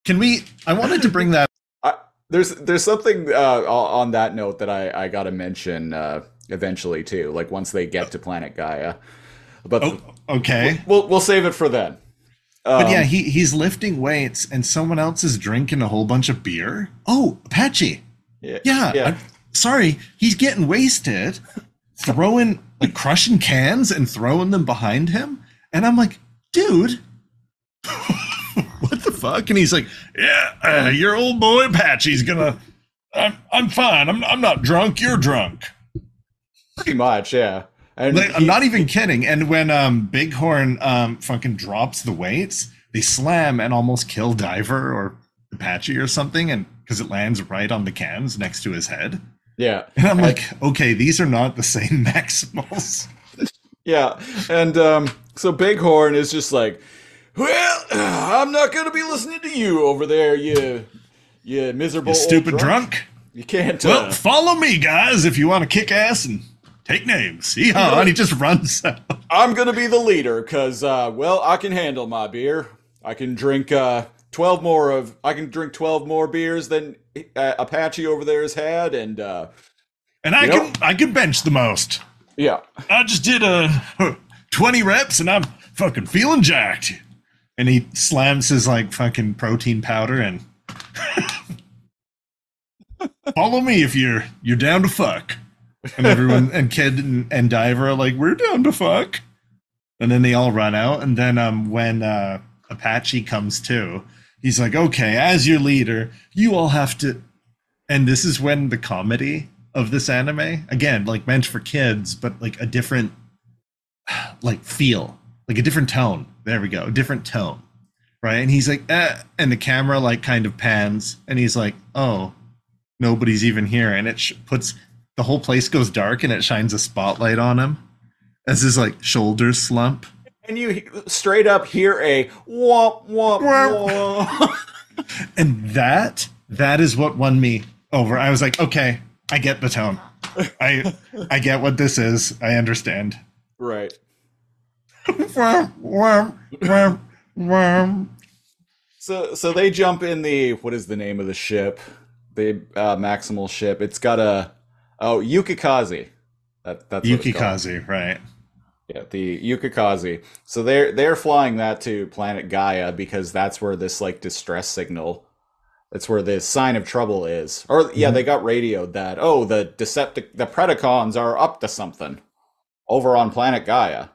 Can we? I wanted to bring that. <laughs> I, there's there's something uh, on that note that I I gotta mention uh, eventually too. Like once they get to Planet Gaia, but Oh, okay. we'll we'll save it for then. But Um, yeah, he he's lifting weights, and someone else is drinking a whole bunch of beer. Oh, Apache. yeah, Yeah. yeah. Sorry, he's getting wasted, throwing like crushing cans and throwing them behind him, and I'm like, dude. <laughs> what the fuck? And he's like, "Yeah, uh, your old boy Apache's gonna. I'm, I'm fine. I'm, I'm not drunk. You're drunk. pretty much, yeah. And Like, I'm not even kidding. And when um Bighorn um fucking drops the weights, they slam and almost kill Diver or Apache or something, and because it lands right on the cans next to his head. yeah, And I'm like, okay, these are not the same <laughs> Maximals. <laughs> Yeah, and um, so Bighorn is just like, well, <sighs> I'm not gonna be listening to you over there, you, you miserable You stupid drunk. You can't. Well, Uh, follow me, guys, if you want to kick ass and take names. Yeehaw! And he just runs out. I'm gonna be the leader, cause uh, well, I can handle my beer. I can drink uh, twelve more of. I can drink twelve more beers than uh, Apache over there has had, and uh, And I You know- can I can bench the most. yeah, I just did a <laughs> 20 reps and I'm fucking feeling jacked. And he slams his like fucking protein powder and <laughs> follow me if you're you're down to fuck. And everyone and kid and, and diver are like, we're down to fuck. And then they all run out. And then um when uh Apache comes to, he's like, okay, as your leader, you all have to and this is when the comedy of this anime again like meant for kids but like a different like feel like a different tone there we go different tone right? And he's like eh, and the camera like kind of pans and he's like oh nobody's even here and it sh- puts the whole place goes dark and it shines a spotlight on him as his like shoulders slump. And you straight up hear a womp womp. womp. <laughs> and that that is what won me over. I was like okay i get the tone. I i get what this is. I understand. Right. So so they jump in the what is the name of the ship? The uh, maximal ship. It's got a oh Yukikaze. That that's what it's called. Yukikaze, right? Yeah, the Yukikaze. So they're they're flying that to planet Gaia because that's where this like distress signal. That's where the sign of trouble is. Or yeah, they got radioed that oh the Deceptic the Predacons are up to something over on planet Gaia.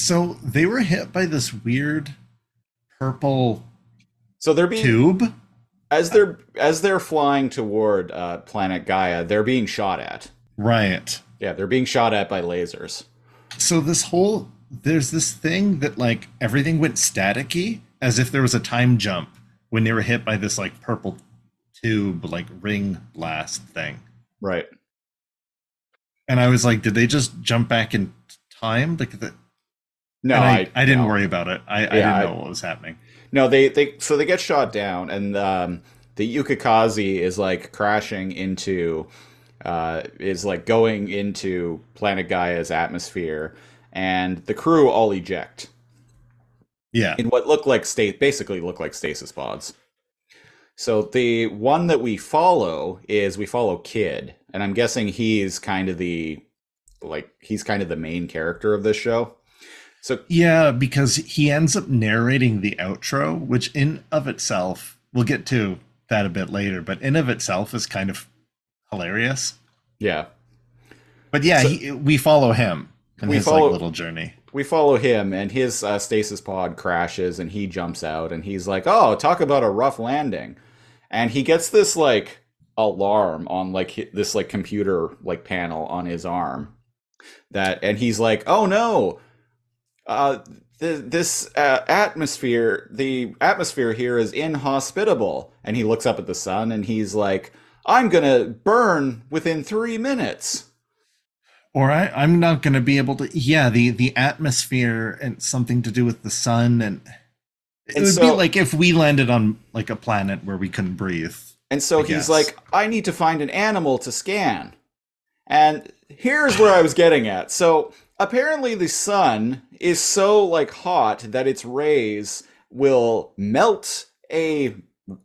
So they were hit by this weird purple So they're being tube. as they're as they're flying toward uh, planet Gaia, they're being shot at. Right. Yeah, they're being shot at by lasers. So this whole there's this thing that like everything went staticky as if there was a time jump when they were hit by this like purple tube like ring blast thing. Right. And I was like, did they just jump back in time? Like the, No, I, I, I, didn't no. worry about it. I, I didn't know what was happening. No, they they so they get shot down, and um, the Yukikaze is like crashing into, uh, is like going into planet Gaia's atmosphere, and the crew all eject Yeah. in what look like state basically look like stasis pods. So the one that we follow is we follow Kid, and I'm guessing he's kind of the like he's kind of the main character of this show. So Yeah, because he ends up narrating the outro, which in of itself, we'll get to that a bit later, but in of itself is kind of hilarious. yeah, But yeah, So- he, we follow him in We his follow- like little journey. we follow him, and his uh, stasis pod crashes, and he jumps out, and he's like, "Oh, talk about a rough landing," and he gets this like alarm on like this like computer like panel on his arm that, and he's like, "Oh no." Uh, th- this uh, atmosphere, the atmosphere here is inhospitable. And he looks up at the sun and he's like, I'm gonna burn within three minutes. or I, I'm not going to be able to. Yeah, the the atmosphere and something to do with the sun, and it And would so- be like if we landed on like a planet where we couldn't breathe. And so I he's guess. like, I need to find an animal to scan. And here's where I was getting at. So apparently the sun is so like hot that its rays will melt a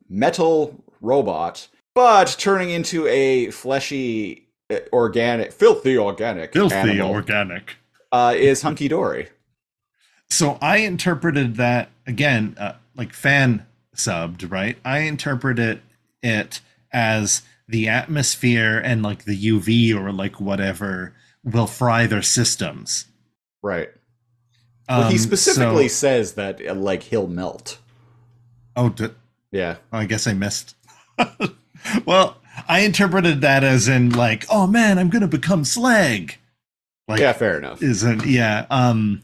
metal robot, but turning into a fleshy, uh, organic, filthy organic Filthy animal organic. uh, is hunky dory. So I interpreted that again, uh, like fan subbed, right? I interpreted it as the atmosphere and like the UV or like whatever will fry their systems. Right. Well, he Um, specifically so- says that uh, like he'll melt. oh, d- Yeah. I guess I missed. <laughs> well, I interpreted that as in like, oh man, I'm gonna become slag. Like, yeah, fair enough. isn't yeah um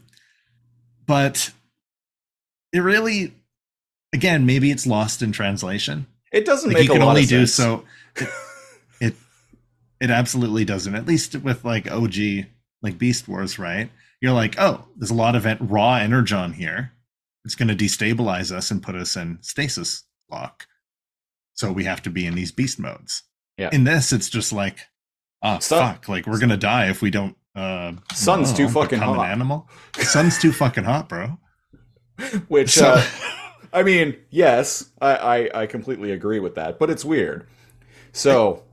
but it really again maybe it's lost in translation It doesn't like make you a can lot only of do sense. so <laughs> it absolutely doesn't at least with like og like beast wars right you're like oh there's a lot of raw energon here it's going to destabilize us and put us in stasis lock so we have to be in these beast modes Yeah. in this it's just like oh Sun- fuck like we're gonna die if we don't uh Sun's too fucking hot. an animal sun's too fucking hot bro <laughs> Which, So- uh, I mean, yes, I, I, I completely agree with that, but it's weird. So,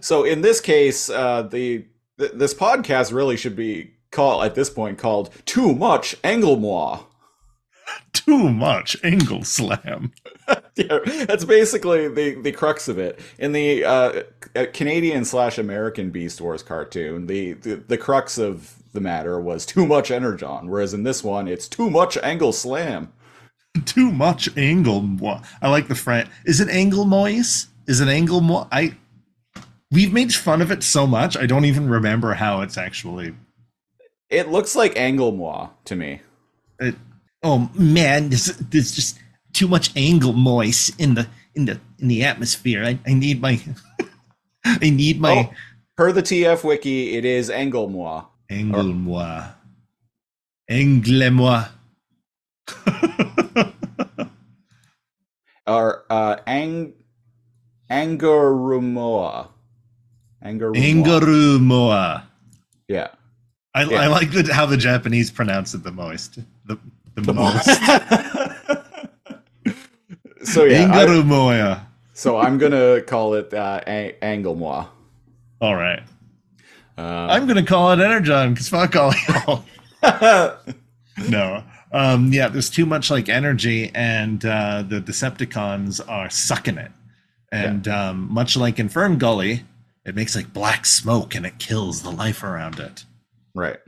so in this case, uh, the th- this podcast really should be called at this point called "Too Much Anglemois." <laughs> too much angle slam <laughs> yeah, that's basically the the crux of it. In the uh, uh, Canadian slash American Beast Wars cartoon, the, the the crux of the matter was too much energon, whereas in this one, it's too much angle slam. <laughs> too much angle i like the front is it angle moise is it angle mo- i we've made fun of it so much i don't even remember how it's actually It looks like anglemois to me. it, oh man there's, there's just too much angle moise in the in the in the atmosphere i, I need my <laughs> i need my Oh, per the TF wiki, it is anglemois. angle moi angle moi <laughs> Or uh, ang angarumoa. Angarumoa. Angaru moa Yeah. I, Yeah. I like the, how the Japanese pronounce it the most. The, the, most. <laughs> so yeah. I- Angarumoya. so I'm gonna call it uh, ang-. All right. Uh, I'm going to call it Energon because fuck all <laughs> y'all. <laughs> no. Um, yeah, there's too much like energy, and uh, the Decepticons are sucking it. And um, much like in Fern Gully, it makes like black smoke and it kills the life around it. right.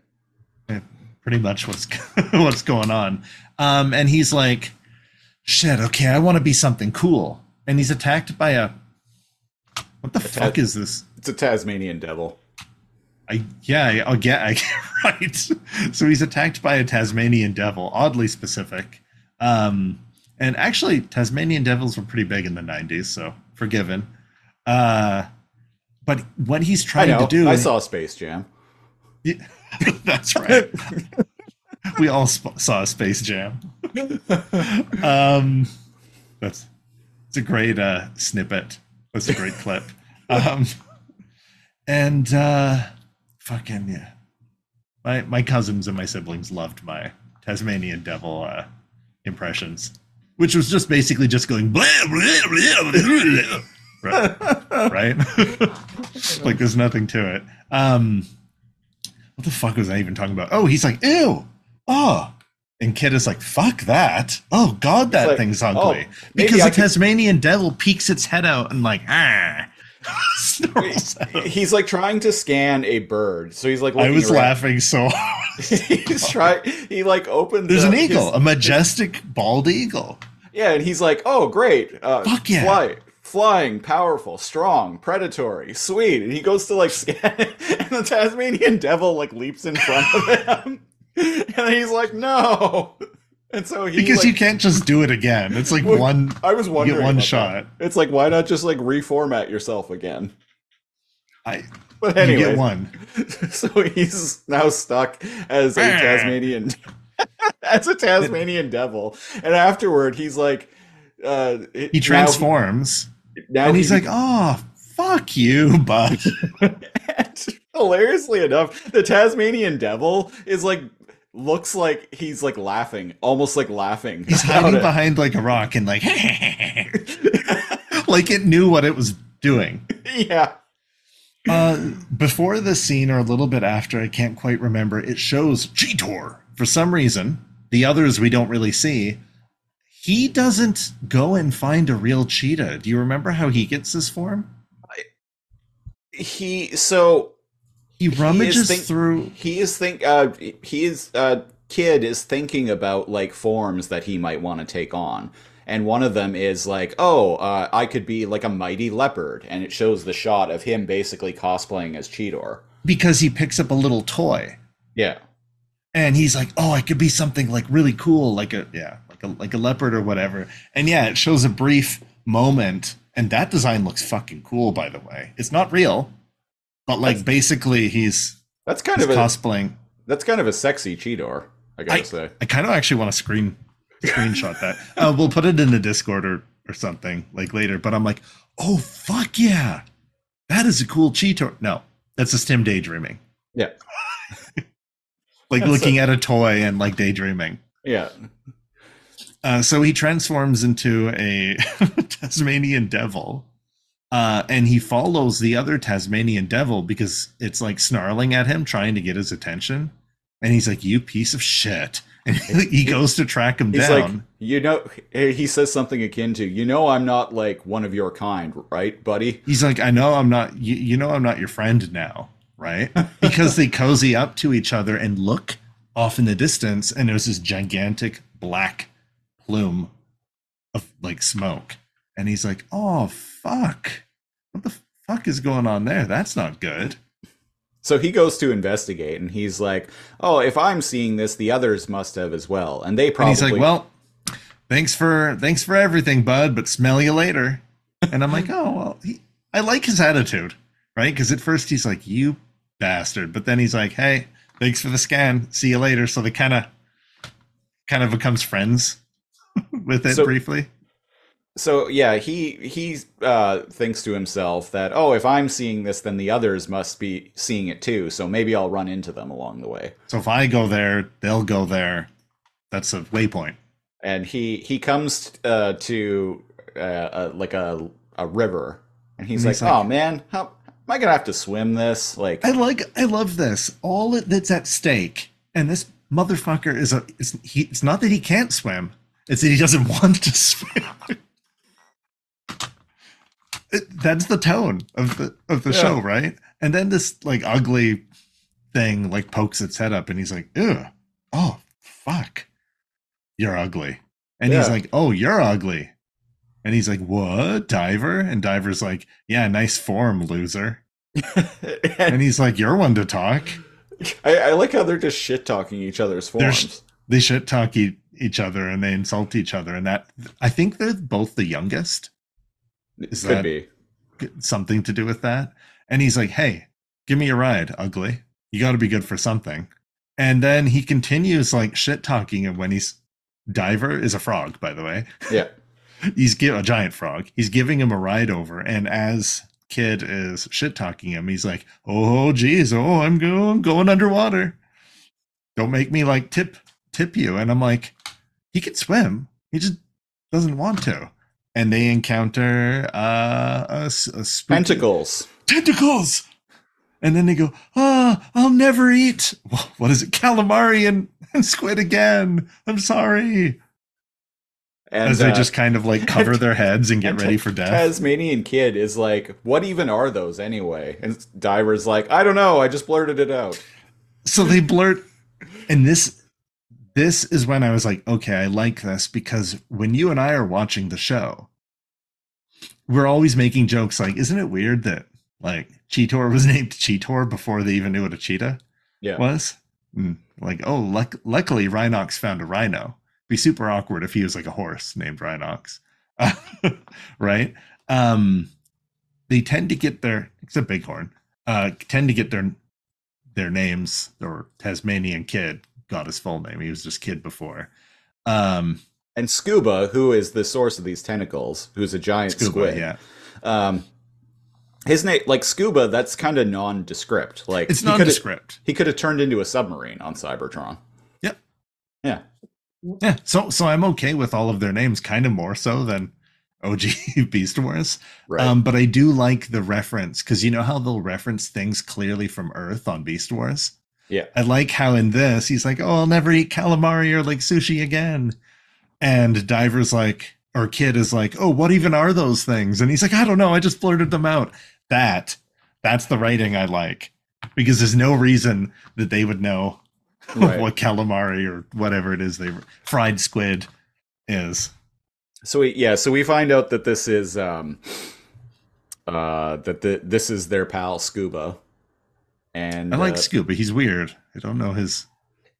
pretty much what's <laughs> what's going on. Um, and he's like, "Shit, okay, I want to be something cool." And he's attacked by a what the fuck is this? It's a Tasmanian devil. I yeah, I- get I <laughs> right. So he's attacked by a Tasmanian devil, oddly specific. Um, and actually, Tasmanian devils were pretty big in the '90s, so forgiven. Uh, but what he's trying know. to do, I saw Space Jam. Yeah, <laughs> that's right. <laughs> we all sp- saw Space Jam. <laughs> um, that's it's a great uh, snippet. That's a great clip. Um, and uh, fucking yeah, my my cousins and my siblings loved my Tasmanian Devil uh, impressions, which was just basically just going blah blah blah blah. Right, right? <laughs> like there's nothing to it. Um, what the fuck was I even talking about? Oh, he's like, ew, oh. And Kid is like, fuck that. Oh, God, that like, thing's oh, ugly. maybe because the could- Tasmanian devil peeks its head out and, like, ah. <laughs> Snarls at him. He's like trying to scan a bird, so he's like. I was around. laughing so <laughs> hard. he's trying. He like opens. There's an his- eagle, a majestic bald eagle. Yeah, and he's like, "Oh, great! Uh, Fuck yeah. Fly, flying, powerful, strong, predatory, sweet." And he goes to like <laughs> scan it, and the Tasmanian devil like leaps in front of him, <laughs> and he's like, "No!" And so he Because like, you can't just do it again. It's like Well, one. I was wondering one shot. that. It's like why not just like reformat yourself again? I, But you anyway, get one. <laughs> so he's now stuck as a. Tasmanian as a Tasmanian devil, and afterward he's like, uh, He transforms, Now, and he's he- like, "Oh, fuck you, <laughs> bud." Hilariously enough, the Tasmanian devil is like looks like he's like laughing, almost like laughing. He's hiding it. behind like a rock and like, <laughs> like it knew what it was doing. yeah. Uh, before the scene or a little bit after, I can't quite remember. It shows Cheetor for some reason. The others we don't really see. He doesn't go and find a real cheetah. Do you remember how he gets this form? He so He rummages think- through. he is think uh he is uh kid is thinking about like forms that he might want to take on. And one of them is like, oh, uh, I could be like a mighty leopard, and it shows the shot of him basically cosplaying as Cheetor. because he picks up a little toy Yeah, and he's like, "Oh, I could be something like really cool, like a yeah, a like a leopard or whatever." And yeah, it shows a brief moment, and that design looks fucking cool. By the way, it's not real, but like That's- basically he's, that's kind he's of a cosplaying. that's kind of a sexy Cheetor, I gotta say. I kind of actually want to screen screenshot that. <laughs> Uh, we'll put it in the Discord or or something like later. But I'm like, oh fuck yeah, that is a cool Cheetor. No, that's just him daydreaming, Yeah, <laughs> like That's looking at a toy and like daydreaming. yeah. Uh, so he transforms into a <laughs> Tasmanian devil. Uh, and he follows the other Tasmanian devil because it's like snarling at him, trying to get his attention. And he's like, "You piece of shit!" <laughs> And he goes to track him He's down. like, you know, he says something akin to, you know, I'm not like one of your kind, right, buddy? he's like, "I know I'm not. You, you know I'm not your friend now, right?" Because they cozy up to each other and look off in the distance, and there's this gigantic black plume of like smoke, and he's like, "Oh fuck, what the fuck is going on there? That's not good." So he goes to investigate, and he's like, "Oh, if I'm seeing this, the others must have as well." And they And probably he's like, "Well, thanks for thanks for everything, bud, but smell you later." And I'm like, <laughs> "Oh well, he, I like his attitude, right? Because at first he's like, "You bastard," but then he's like, "Hey, thanks for the scan. See you later." So they kind of kind of becomes friends <laughs> with it So- briefly. So yeah, he he uh, thinks to himself that, "Oh, if I'm seeing this, then the others must be seeing it too. So maybe I'll run into them along the way." So if I go there, they'll go there. That's a waypoint. And he he comes uh, to uh, like a a river, and he's And like, he's like- "Oh man, how am I gonna have to swim this?" Like, I like I love this. All that's at stake, and this motherfucker is a. It's, he, it's not that he can't swim; it's that he doesn't <laughs> want to swim. It- that's the tone of the of the Yeah. show, right? And then this like ugly thing like pokes its head up, and he's like, "Ew, oh fuck, you're ugly." And he's like, "Oh, you're ugly." And he's like, "What, Diver?" And Diver's like, "Yeah, nice form, loser." <laughs> and he's like, "You're one to talk." I, I like how they're just shit talking each other's forms. sh- They shit talk e- each other and they insult each other, and that I think they're both the youngest. Is Could that- be. Something to do with that. And he's like, "Hey, give me a ride, ugly. You got to be good for something." And then he continues like shit talking, and when he's Diver is a frog, by the way. Yeah. <laughs> He's give a giant frog. He's giving him a ride over, and as Kid is shit talking him, he's like, "Oh, geez, oh, I'm going going underwater. Don't make me like tip tip you." And I'm like, he can swim. He just doesn't want to. And they encounter uh, a, a spooky- Pentacles. tentacles. And then they go, ah, I'll never eat. <laughs> What is it? Calamari and, and squid again. I'm sorry. And As they uh, just kind of like cover <laughs> their heads and get and ready for death. Tasmanian Kid is like, "What even are those anyway?" And Diver's like, "I don't know. I just blurted it out." so they blurt and this this is when i was like okay i like this because when you and i are watching the show we're always making jokes like isn't it weird that like cheetor was <laughs> named cheetor before they even knew what a cheetah Yeah. was? Mm, like oh luck- luckily rhinox found a rhino. Be super awkward if he was like a horse named rhinox. <laughs> Right? Um they tend to get their except bighorn uh tend to get their their names or tasmanian kid got his full name he was just kid before um And Scuba, who is the source of these tentacles, who's a giant scuba squid. yeah Um, his name, like Scuba, that's kind of nondescript. Like it's nondescript He could have turned into a submarine on Cybertron. Yep. Yeah. yeah so so i'm okay with all of their names kind of more so than og <laughs> beast wars Right. Um, but I do like the reference because you know how they'll reference things clearly from Earth on Beast Wars. Yeah. I like how in this he's like, "Oh, I'll never eat calamari or like sushi again," and Diver's like, or Kid is like, "Oh, what even are those things?" And he's like, "I don't know. I just blurted them out." That that's the writing I like because there's no reason that they would know <laughs> Right. what calamari or whatever it is they fried squid is. So we yeah, so we find out that this is um uh that the this is their pal Scuba. And I like uh, Scuba. He's weird. I don't know his.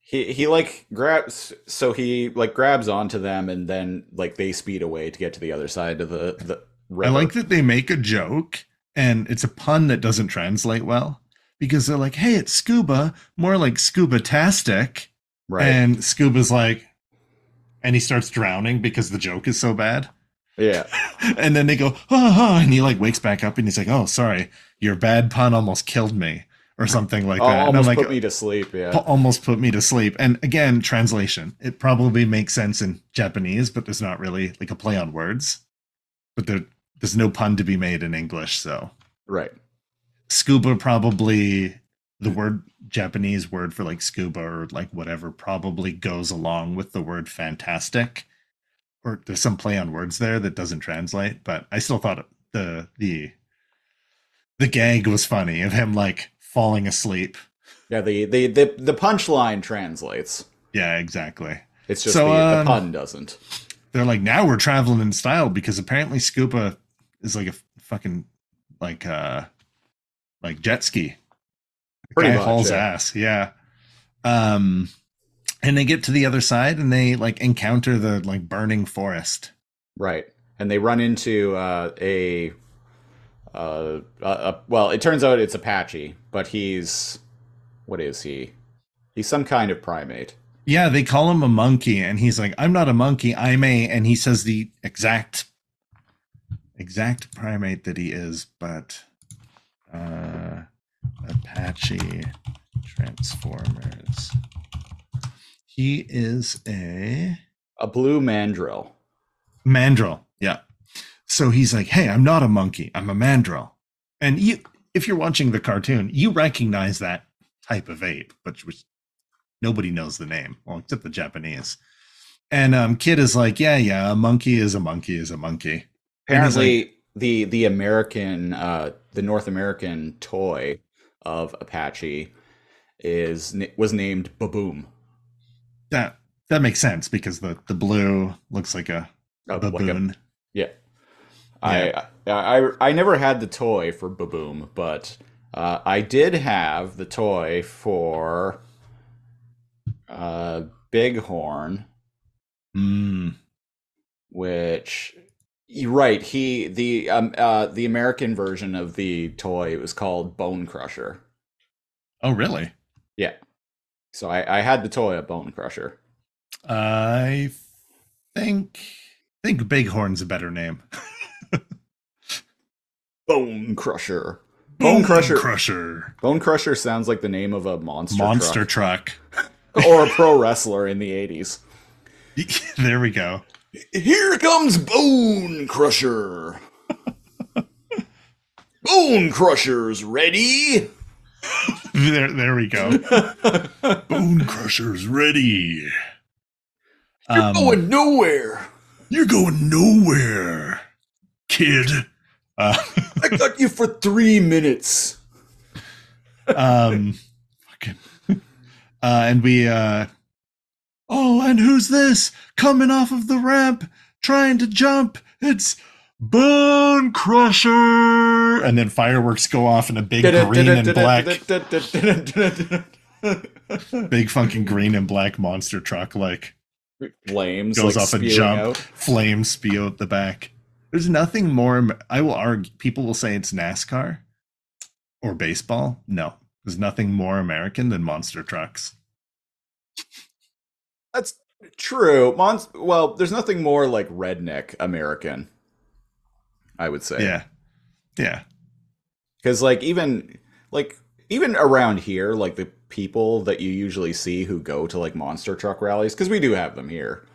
he he like grabs so he like grabs onto them and then like they speed away to get to the other side of the the river. I like that they make a joke and it's a pun that doesn't translate well because they're like, hey, it's scuba, more like scuba tastic. right. And scuba's like, and he starts drowning because the joke is so bad. yeah. <laughs> And then they go, oh, oh, and he like wakes back up and he's like, oh, sorry, your bad pun almost killed me or something like Oh, that. And I'm almost like, put me to sleep, yeah. Almost put me to sleep. And again, translation. It probably makes sense in Japanese, but there's not really like a play on words. But there, there's no pun to be made in English, so Right. scuba probably the word Japanese word for like scuba or like whatever probably goes along with the word fantastic. Or there's some play on words there that doesn't translate, but I still thought the the the gag was funny of him like falling asleep. Yeah, the the the, the punchline translates. Yeah, exactly. It's just So, the, the um, pun doesn't. They're like now we're traveling in style because apparently scuba is like a fucking like uh like jet ski. Pretty guy much, hauls yeah. ass yeah um and they get to the other side and they like encounter the like burning forest Right. And they run into uh, a, uh, a well, it turns out it's Apache, but he's what is he? He's some kind of primate. yeah they call him a monkey and he's like i'm not a monkey i'm a and he says the exact exact primate that he is but uh apache transformers he is a A blue mandrill. mandrill yeah so he's like hey i'm not a monkey. I'm a mandrill. And you if you're watching the cartoon you recognize that type of ape but which nobody knows the name well except the japanese. And um kid is like yeah yeah a monkey is a monkey is a monkey. Apparently, the the American, uh, the North American toy of Apache is was named Baboom. that that makes sense because the the blue looks like a like a- baboon Yeah. I, I I never had the toy for Baboom, but uh, I did have the toy for uh, Bighorn, Mm, which you're right. He the um uh the American version of the toy was called Bonecrusher. oh really Yeah. So I I had the toy of Bonecrusher. i think think bighorn's a better name <laughs> Bonecrusher. Bone Crusher. crusher Bonecrusher sounds like the name of a monster monster truck. truck <laughs> or a pro wrestler in the 80s. <laughs> there we go Here comes Bonecrusher. <laughs> Bonecrusher's ready. There, there we go. Bonecrusher's ready. You're um, Going nowhere. You're going nowhere, kid. Uh, <laughs> I got you for three minutes. um, fucking, uh, and we, uh, oh, and who's this coming off of the ramp, trying to jump? It's Bonecrusher, and then fireworks go off in a big green and black, big fucking green and black monster truck, like Flames goes like, off and spewing jump, out. flames spew out the back. There's nothing more. I will argue. People will say it's NASCAR or baseball. No, there's nothing more American than monster trucks. That's true. Mon- well, there's nothing more like redneck American. I would say. Yeah, yeah, Because like even like even around here, like the people that you usually see who go to like monster truck rallies, because we do have them here.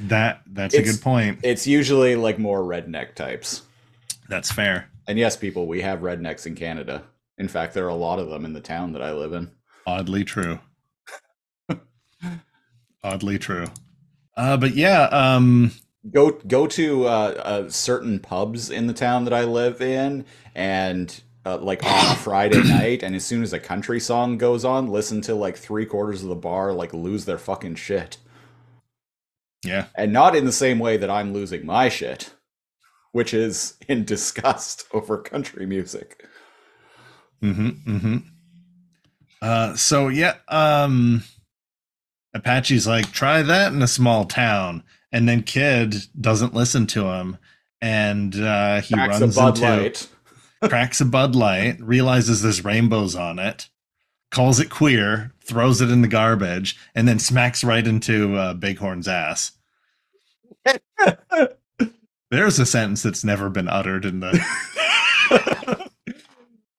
That that's a good point. It's usually like more redneck types. That's fair. And yes, people, we have rednecks in Canada. In fact, there are a lot of them in the town that I live in. Oddly true. <laughs> Oddly true. Uh, but yeah, um, Go go to uh, uh, certain pubs in the town that I live in, and uh, like on a Friday <coughs> night, and as soon as a country song goes on, listen to like three quarters of the bar like lose their fucking shit. Yeah, and not in the same way that I'm losing my shit, which is in disgust <laughs> over country music. Mm-hmm. Mm-hmm. Uh, so yeah, um, Apache's like, try that in a small town, and then Kid doesn't listen to him, and uh, he Cracks a runs Bud into Light. cracks a Bud Light, realizes there's rainbows on it, calls it queer, throws it in the garbage, and then smacks right into uh, Bighorn's ass. <laughs> There's a sentence that's never been uttered in the <laughs>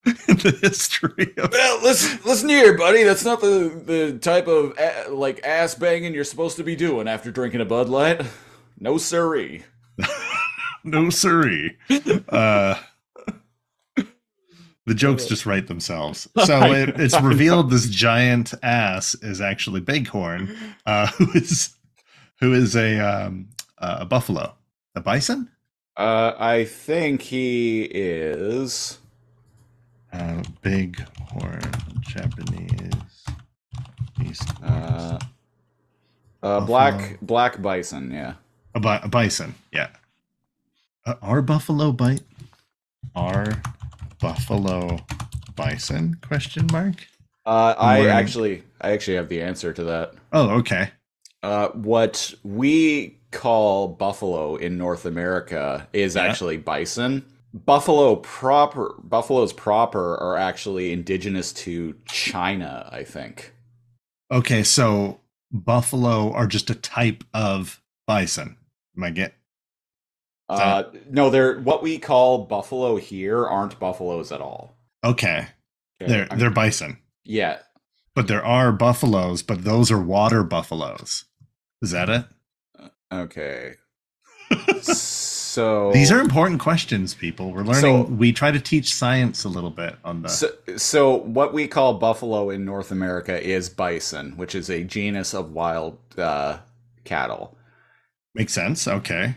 in the history of Well, listen, listen here, buddy. That's not the the type of a- like ass banging you're supposed to be doing after drinking a Bud Light. No siree. <laughs> no siree. Uh, the jokes just write themselves. <laughs> So it, it's revealed this giant ass is actually Bighorn, uh, <laughs> who is who is a um, a buffalo, a bison, Uh, I think he is. uh, Bighorn, Japanese. beast. Uh, uh, black black bison. Yeah. a, bi- a bison, yeah. Uh, are buffalo bite? Are buffalo bison? Question mark. Uh, I actually I actually have the answer to that. Oh, okay. Uh, what we call buffalo in North America is Yeah. actually bison. Buffalo proper, buffaloes proper are actually indigenous to China, I think. Okay, so buffalo are just a type of bison. Am I get? Uh, no, they're what we call buffalo here aren't buffaloes at all. Okay, Okay, they're I'm- they're bison, yeah. but there are buffaloes, but those are water buffaloes. Is that it? Okay. <laughs> so These are important questions, people. We're learning. So- we try to teach science a little bit on the. So, so what we call buffalo in North America is bison, which is a genus of wild uh, cattle. Makes sense. Okay,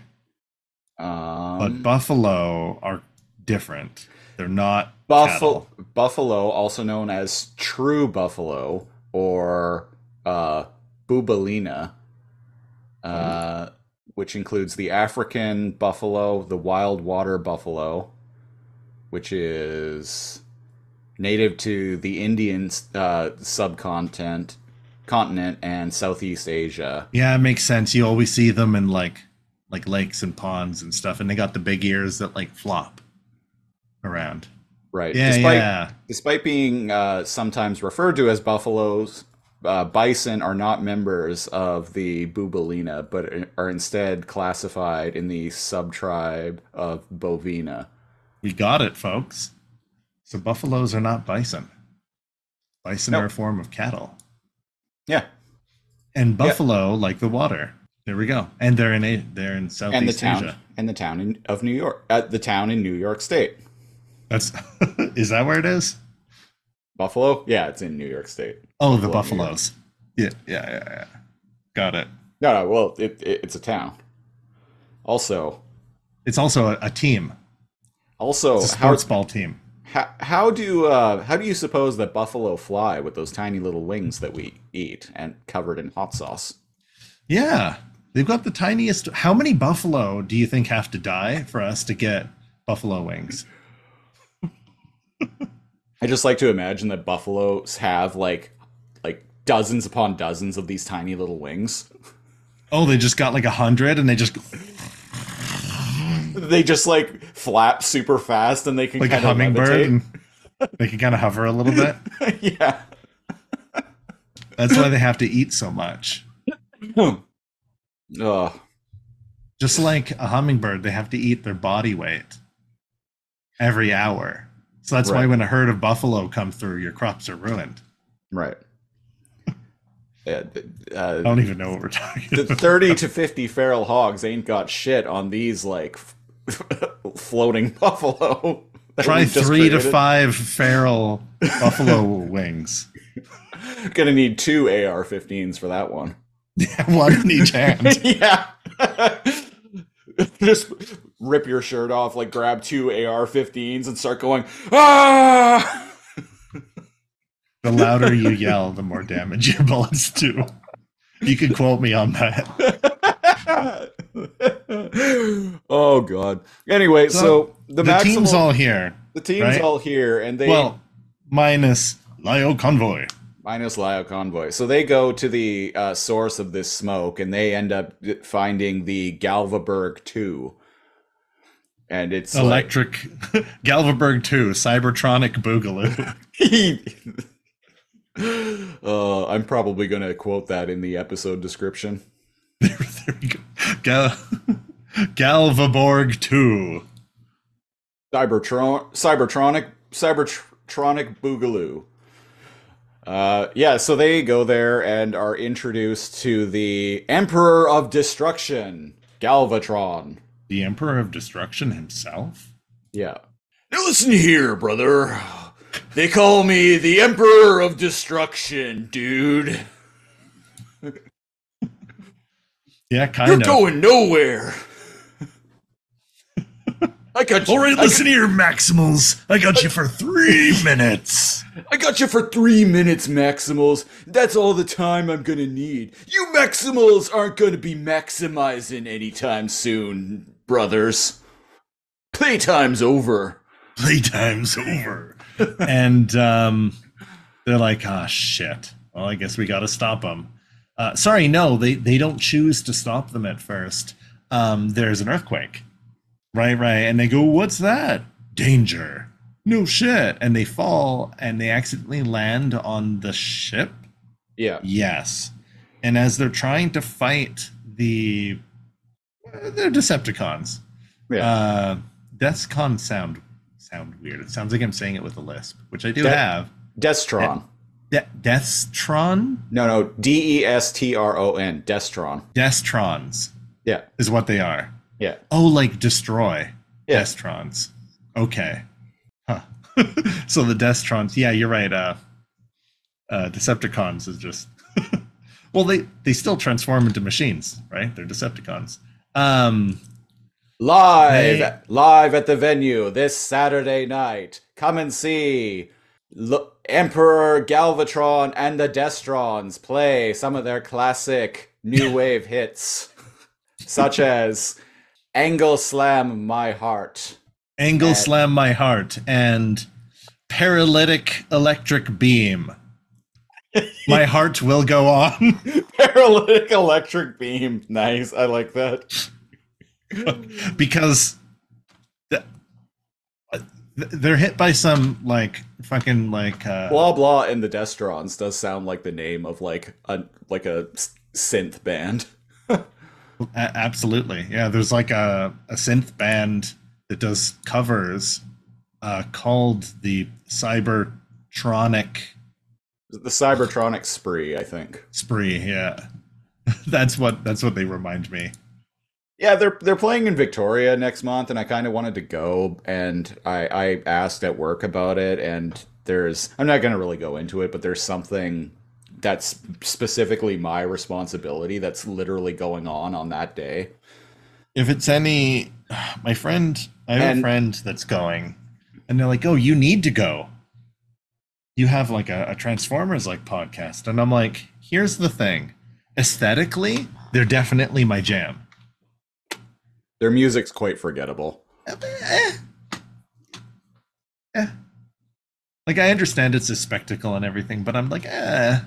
Um, but buffalo are different. They're not buffalo, cattle. buffalo, also known as true buffalo or uh, bubalina, uh, which includes the African buffalo, the wild water buffalo, which is native to the Indian uh, subcontinent, continent, and Southeast Asia. Yeah, it makes sense. You always see them in like like lakes and ponds and stuff, and they got the big ears that like flop around. Right. Yeah, despite, yeah. Despite being uh, sometimes referred to as buffaloes, uh, bison are not members of the Bubalina, but are instead classified in the subtribe of Bovina. We got it, folks. So buffaloes are not bison. Bison Nope. are a form of cattle. Yeah. And buffalo like the water. There we go. And they're in a they're in And the Southeast town Asia. and the town in, of New York, uh, the town in New York State. That's <laughs> is that where it is? Buffalo? Yeah, it's in New York State. Oh, the Buffalo, York. buffaloes. Yeah, yeah, yeah, yeah. Got it. No, no, well, it, it, it's a town. Also, It's also a, a team. also, It's a how, sports ball team. how how do uh, how do you suppose that buffalo fly with those tiny little wings that we eat and covered in hot sauce? Yeah, they've got the tiniest. How many buffalo do you think have to die for us to get buffalo wings? <laughs> I just like to imagine that buffaloes have like like dozens upon dozens of these tiny little wings. Oh, they just got like a hundred, and they just They just like flap super fast and they can like a hummingbird, and they can kind of hover a little bit. <laughs> yeah. That's why they have to eat so much. <laughs> Ugh. Just like a hummingbird, they have to eat their body weight every hour. So that's why when a herd of buffalo come through, your crops are ruined. Right. <laughs> Yeah, uh, I don't even know what we're talking the about. 30 to 50 feral hogs ain't got shit on these like <laughs> floating buffalo. <laughs> Try three to five feral buffalo wings. Gonna need two AR-15s for that one. One in each hand. yeah. <laughs> Just rip your shirt off, like grab two AR-15s and start going ah. <laughs> The louder you yell, the more damage your bullets do. You can quote me on that. <laughs> oh god. Anyway, so, the, the maximum, team's all here. the team's right? all here, and they Well, minus Lio Convoy. Minus Lio Convoy. So they go to the uh, source of this smoke, and they end up finding the Galvaburg two, and it's like- Electric <laughs> Galvaburg 2, Cybertronic Boogaloo. <laughs> uh, I'm probably gonna quote that in the episode description. <laughs> there we go. Gal- Galvaburg 2. Cybertron, Cybertronic, Cybertronic Boogaloo. Uh, yeah, so they go there and are introduced to the Emperor of Destruction, Galvatron. The Emperor of Destruction himself? Yeah. Now listen here, brother. They call me the Emperor of Destruction, dude. Yeah, kind of. You're going nowhere. I got you. All right, I- listen here, Maximals. I got you for three <laughs> minutes. I got you for three minutes, Maximals. That's all the time I'm gonna need. You Maximals aren't gonna be maximizing anytime soon, brothers. Playtime's over. Playtime's over. and um, they're like, ah, shit. Well, I guess we got to stop them. Uh, sorry, no, they, they don't choose to stop them at first. Um, there's an earthquake. Right, right. And they go, what's that? Danger. No shit. And they fall and they accidentally land on the ship. Yeah. Yes. And as they're trying to fight the. They're Decepticons. Yeah. Uh, Deathcon sound sound weird. It sounds like I'm saying it with a lisp, which I do De- have. Destron. De- Deathstron? No, no. D E S T R O N. Destron. Destrons Yeah. is what they are. Yeah. Oh, like destroy. Yeah. Destrons. Okay. Huh. <laughs> so the Destrons, yeah, you're right. Uh, uh, Decepticons is just. <laughs> well, they they still transform into machines, right? They're Decepticons. Um, Live, They- live at the venue this Saturday night. Come and see L- Emperor Galvatron and the Destrons play some of their classic new <laughs> wave hits, such as "Angle Slam My Heart." Angle Uh, slam my heart and paralytic electric beam. <laughs> my heart will go on. <laughs> Paralytic electric beam. Nice. I like that. <laughs> because they're hit by some like fucking like uh Blah blah in the Destrons does sound like the name of like a like a synth band. A- absolutely. Yeah there's like a, a synth band that does covers uh called the cybertronic The Cybertronic spree, I think. spree yeah. <laughs> That's what that's what they remind me. Yeah, they're they're playing in Victoria next month, and I kind of wanted to go, and I I asked at work about it, and there's I'm not gonna really go into it, but there's something that's specifically my responsibility that's literally going on on that day. if it's any, my friend, I have And- a friend that's going, and they're like, "Oh, you need to go. You have like a, a Transformers like podcast," and I'm like, "Here's the thing, aesthetically, they're definitely my jam." Their music's quite forgettable. Eh. Eh. Like I understand it's a spectacle and everything, but I'm like, eh.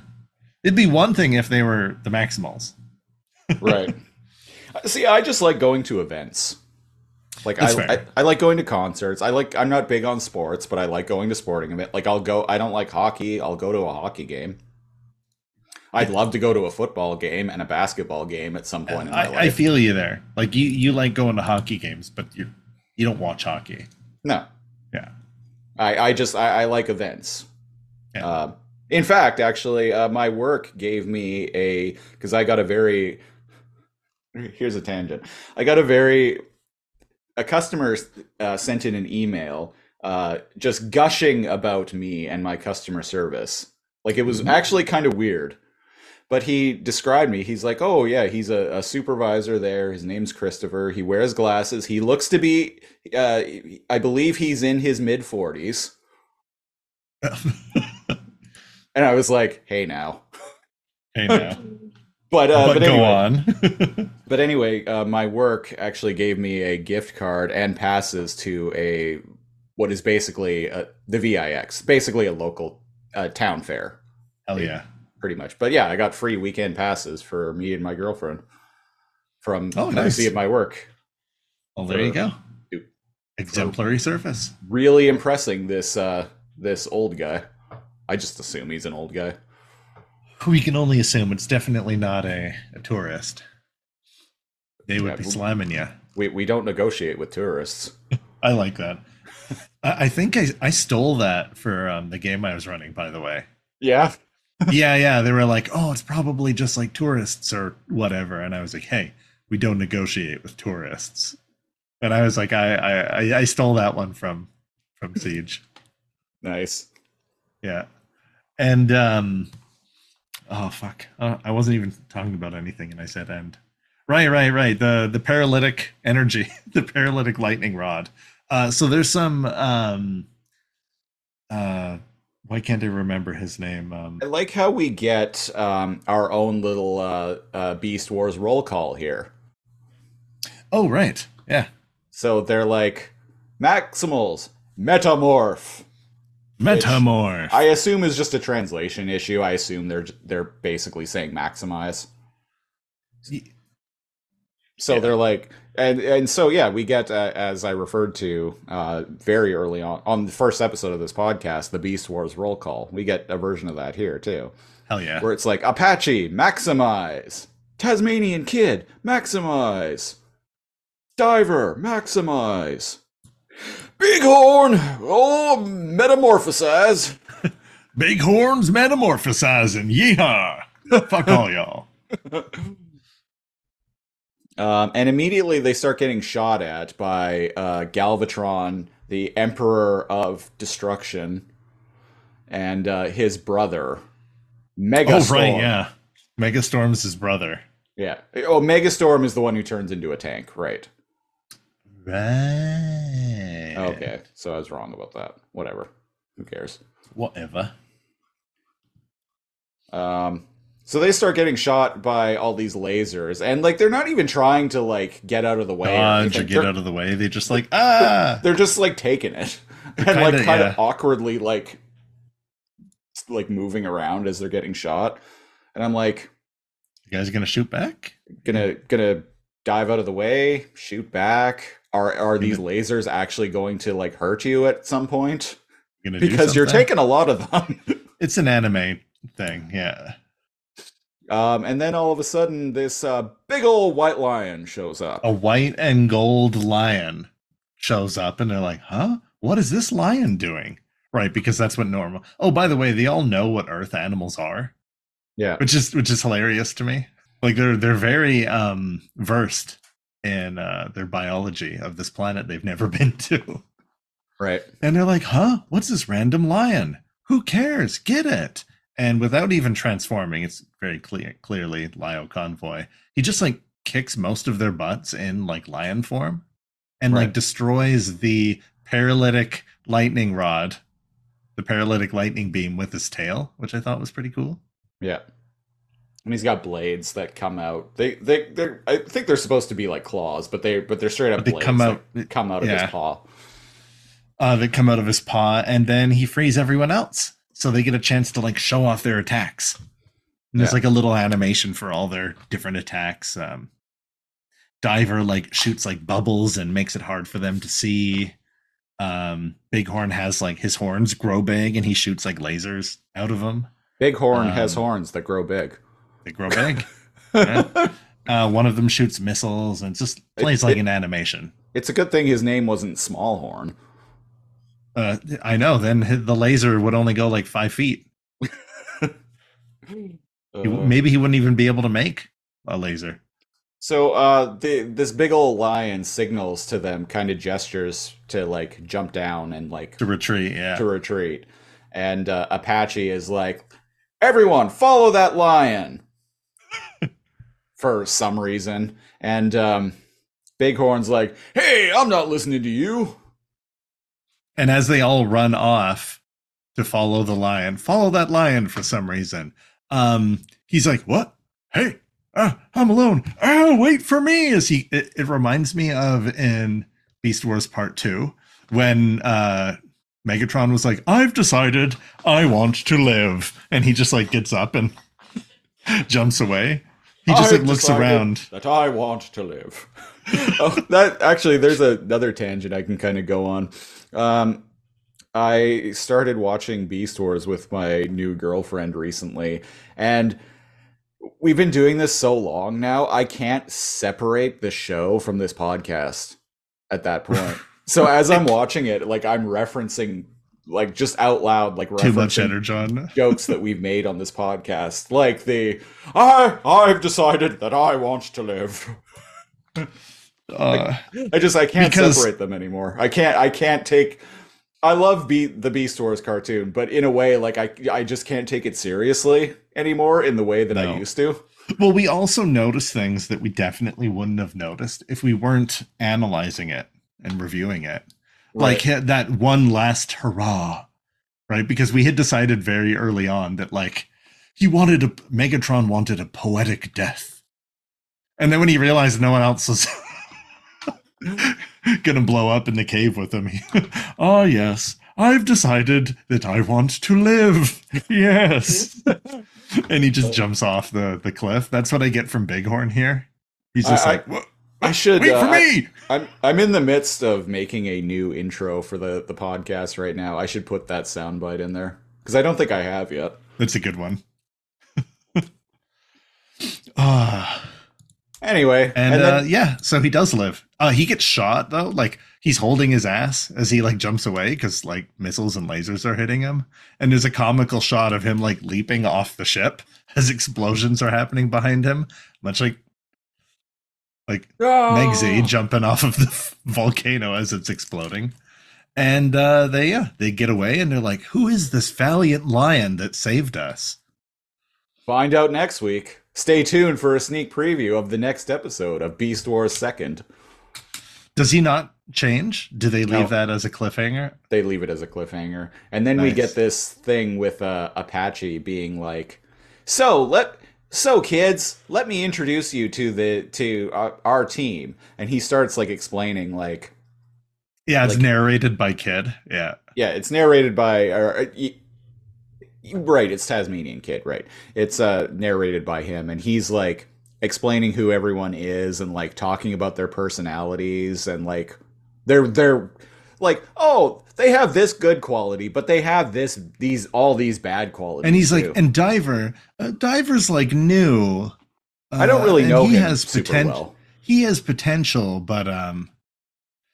It'd be one thing if they were the Maximals. Right. <laughs> See, I just like going to events. Like I, I. I like going to concerts. I like. I'm not big on sports, but I like going to sporting event. Like I'll go. I don't like hockey. I'll go to a hockey game. I'd love to go to a football game and a basketball game at some point in my I, I feel you there. Like you, you like going to hockey games, but you you don't watch hockey. no, Yeah. I, I just I, I like events. Yeah. Uh, in fact, actually, uh, my work gave me a because I got a very here's a tangent. I got a very a customer uh, sent in an email uh, just gushing about me and my customer service. Like it was actually kind of weird. But he described me. He's like, "Oh yeah, he's a, a supervisor there. His name's Christopher. He wears glasses. He looks to be, uh, I believe he's in his mid forties." <laughs> And I was like, "Hey now." hey now. <laughs> But uh, but but, go anyway, on. <laughs> but anyway, uh, my work actually gave me a gift card and passes to a what is basically uh the VIX, basically a local uh, town fair, Hell yeah. pretty much. But yeah, I got free weekend passes for me and my girlfriend from Oh, courtesy nice. of my work. Well, there you go. Exemplary service. Really impressing this uh, this old guy. I just assume he's an old guy. We can only assume it's definitely not a, a tourist. They would Yeah, be slamming you. We we don't negotiate with tourists. <laughs> I like that. I, I think I, I stole that for um, the game I was running, by the way. Yeah. <laughs> yeah, yeah. They were like, oh, it's probably just like tourists or whatever. And I was like, hey, we don't negotiate with tourists. And I was like, I I, I- I stole that one from from Siege. <laughs> Nice. Yeah. And um oh fuck. Uh, I wasn't even talking about anything and I said end. Right, right, right. The the paralytic energy, <laughs> the paralytic lightning rod. Uh so there's some um uh why can't I remember his name? Um I like how we get um, our own little uh, uh, Beast Wars roll call here. Oh right. Yeah. So they're like Maximals, Metamorph. Metamorph. I assume is just a translation issue. I assume they're they're basically saying maximize. So Yeah. they're like, and and so yeah, we get uh, as I referred to uh, very early on on the first episode of this podcast, the Beast Wars roll call. We get a version of that here too. Hell yeah. where it's like Apache, maximize. Tasmanian Kid, maximize. Diver, maximize. Bighorn, oh, metamorphosize. <laughs> Bighorns metamorphosizing. Yeehaw. <laughs> Fuck all y'all. <laughs> Um, and immediately they start getting shot at by uh, Galvatron, the Emperor of Destruction, and uh, his brother, Megastorm. Oh right, yeah. Megastorm's his brother. Yeah. Oh, Megastorm is the one who turns into a tank, right? Right. Okay, so I was wrong about that. Whatever. Who cares? Whatever. Um, so they start getting shot by all these lasers, and like they're not even trying to like get out of the way. or Dodge or get they're, out of the way. They just like ah. <laughs> they're just like taking it <laughs> and like kinda- yeah. of awkwardly like like moving around as they're getting shot. And I'm like, You guys gonna shoot back? gonna gonna dive out of the way, shoot back. Are are these lasers actually going to like hurt you at some point? You gonna do Because you're taking a lot of them. <laughs> It's an anime thing. Yeah. Um, and then all of a sudden, this uh, big old white lion shows up. A white and gold lion shows up, and they're like, "Huh? What is this lion doing?" Right, because that's what normal. Oh, by the way, they all know what Earth animals are. Yeah. which is which is hilarious to me. Like they're they're very um versed in uh their biology of this planet they've never <laughs> been to. Right. And they're like, "Huh? What's this random lion? Who cares? Get it." And without even transforming, it's very clear clearly Lio Convoy. He just like kicks most of their butts in like lion form and Right. like destroys the paralytic lightning rod, the paralytic lightning beam with his tail, which I thought was pretty cool. Yeah. And he's got blades that come out. They they they I think they're supposed to be like claws, but they but they're straight up they blades come that out- come out of yeah. his paw. Uh, that come out of his paw, and then he frees everyone else, so they get a chance to like show off their attacks. And there's Yeah. like a little animation for all their different attacks. Um, Diver like shoots like bubbles and makes it hard for them to see. Um, Bighorn has like his horns grow big, and he shoots like lasers out of them. Bighorn has Um, horns that grow big. They grow big. Yeah. uh, one of them shoots missiles and just plays It- like it- an animation. It's a good thing his name wasn't Smallhorn. Uh, I know. Then the laser would only go like five feet. <laughs> He Uh, maybe he wouldn't even be able to make a laser. So uh the this big old lion signals to them kind of gestures to like jump down and like to retreat. Yeah, to retreat. And uh, Apache is like, "Everyone, follow that lion." <laughs> For some reason, and um Bighorn's like, "Hey, I'm not listening to you." and as they all run off to follow the lion, follow that lion for some reason. Um, he's like, "What? Hey, uh, I'm alone. Oh, wait for me!" As he, it, it reminds me of in Beast Wars Part Two when uh Megatron was like, "I've decided I want to live," and he just like gets up and <laughs> jumps away. He just like looks around. That I want to live. <laughs> oh, that actually, there's another tangent I can kind of go on. Um, I started watching Beast Wars with my new girlfriend recently, and we've been doing this so long now. I can't separate the show from this podcast at that point. <laughs> so as I'm watching it, like I'm referencing, like just out loud, like Too much referencing energy on. <laughs> jokes that we've made on this podcast, like the I I've decided that I want to live. <laughs> Uh, I just I can't Because- separate them anymore. I can't I can't take I love Be- the Beast Wars cartoon, but in a way like I I just can't take it seriously anymore in the way that No. I used to. Well, we also notice things that we definitely wouldn't have noticed if we weren't analyzing it and reviewing it. Like Right. ha- that one last hurrah, right? Because we had decided very early on that like he wanted a Megatron wanted a poetic death. And then when he realized no one else was <laughs> gonna blow up in the cave with him, he, oh <laughs> yes, I've decided that I want to live. <laughs> Yes. and he just jumps off the the cliff. That's what I get from Bighorn here. He's just I- I- like, "Wha- I should wait uh, for I- me. I'm I'm in the midst of making a new intro for the the podcast right now. I should put that soundbite in there because I don't think I have yet. That's a good one. <laughs> Ah. Anyway, and, and, uh, yeah, so he does live. Uh, he gets shot though, like he's holding his ass as he like jumps away because like missiles and lasers are hitting him. And there's a comical shot of him like leaping off the ship as explosions are happening behind him, much like like Oh. Meg Z jumping off of the <laughs> volcano as it's exploding. And uh, they yeah they get away and they're like, "Who is this valiant lion that saved us?" Find out next week. Stay tuned for a sneak preview of the next episode of Beast Wars Second. Does he not change? Do they leave No. that as a cliffhanger? They leave it as a cliffhanger, and then we get this thing with uh, Apache being like, "So let." So kids, let me introduce you to the to our, our team. And he starts like explaining like Yeah, it's Like- narrated by Kid. Yeah. yeah, it's narrated by uh, right, it's Tasmanian Kid, right? It's uh narrated by him and he's like explaining who everyone is and like talking about their personalities and like they're they're like, "Oh, they have this good quality, but they have this these all these bad qualities." And he's like, and Diver, uh, Diver's like new. I don't uh, really know he has potential. well. He has potential, but um,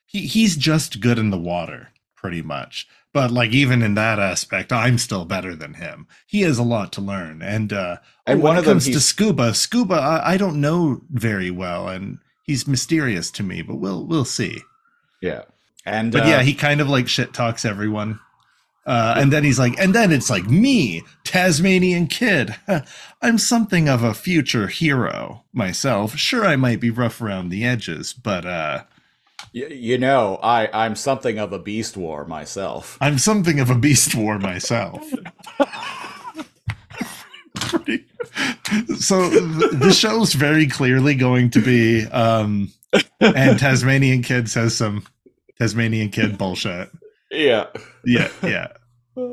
he he's just good in the water, pretty much. But like even in that aspect, I'm still better than him. He has a lot to learn, and uh, And when one it of them comes to scuba, scuba, I, I don't know very well, and he's mysterious to me. But we'll we'll see. Yeah. And But uh, yeah, he kind of like shit talks everyone Uh, and then he's like, and then it's like me, Tasmanian kid. <laughs> I'm something of a future hero myself. Sure, I might be rough around the edges, but uh, Y- you know, I I'm something of a beast war myself. I'm something of a beast war myself. Pretty- <laughs> <laughs> so th- the show's very clearly going to be, um, and Tasmanian kid says some Tasmanian kid <laughs> bullshit. Yeah. Yeah, yeah. <laughs>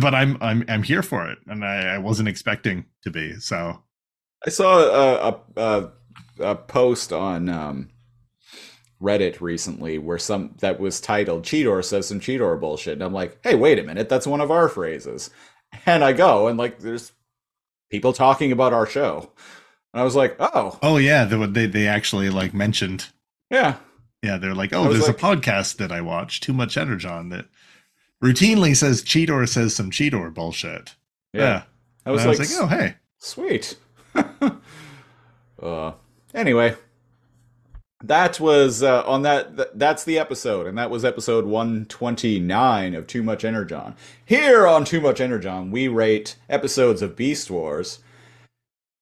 But I'm I'm I'm here for it, and I, I wasn't expecting to be. So I saw a a, a, a post on um, Reddit recently where some that was titled "Cheetor says some Cheetor bullshit," and I'm like, "Hey, wait a minute, that's one of our phrases." And I go and like, there's people talking about our show, and I was like, "Oh, oh yeah, they they they actually like mentioned. yeah, Yeah, they're like, oh, there's like- a podcast that I watch, Too Much Energon, that routinely says Cheetor says some Cheetor bullshit. yeah." Yeah, I was And like, oh hey, Sweet. <laughs> uh, anyway, that was uh, on that. Th- that's the episode, and that was episode one twenty nine of Too Much Energon. Here on Too Much Energon, we rate episodes of Beast Wars,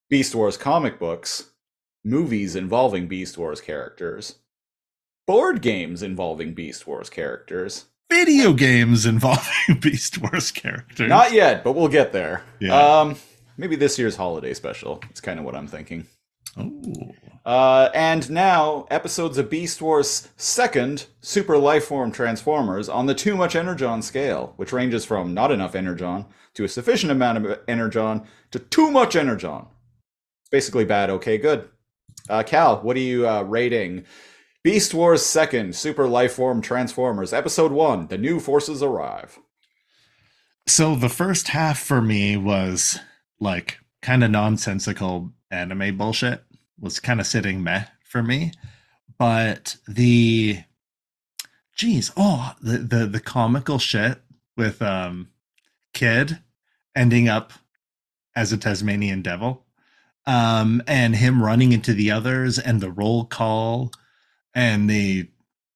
Beast Wars comic books, movies involving Beast Wars characters, board games involving Beast Wars characters. video games involving <laughs> Beast Wars characters. Not yet, but we'll get there. Yeah. Um, maybe this year's holiday special. It's kind of what I'm thinking. oh, Uh, and now, episodes of Beast Wars' second Super Lifeform Transformers on the Too Much Energon scale, which ranges from not enough Energon to a sufficient amount of Energon to too much Energon. It's basically bad, okay, good. Uh, Kal, what are you uh, rating? Beast Wars' second Super Lifeform Transformers, Episode 1 The New Forces Arrive. so the first half for me was like kind of nonsensical anime bullshit. Was kind of sitting meh for me, but the geez, oh the the the comical shit with um kid ending up as a Tasmanian devil, um, and him running into the others, and the roll call, and the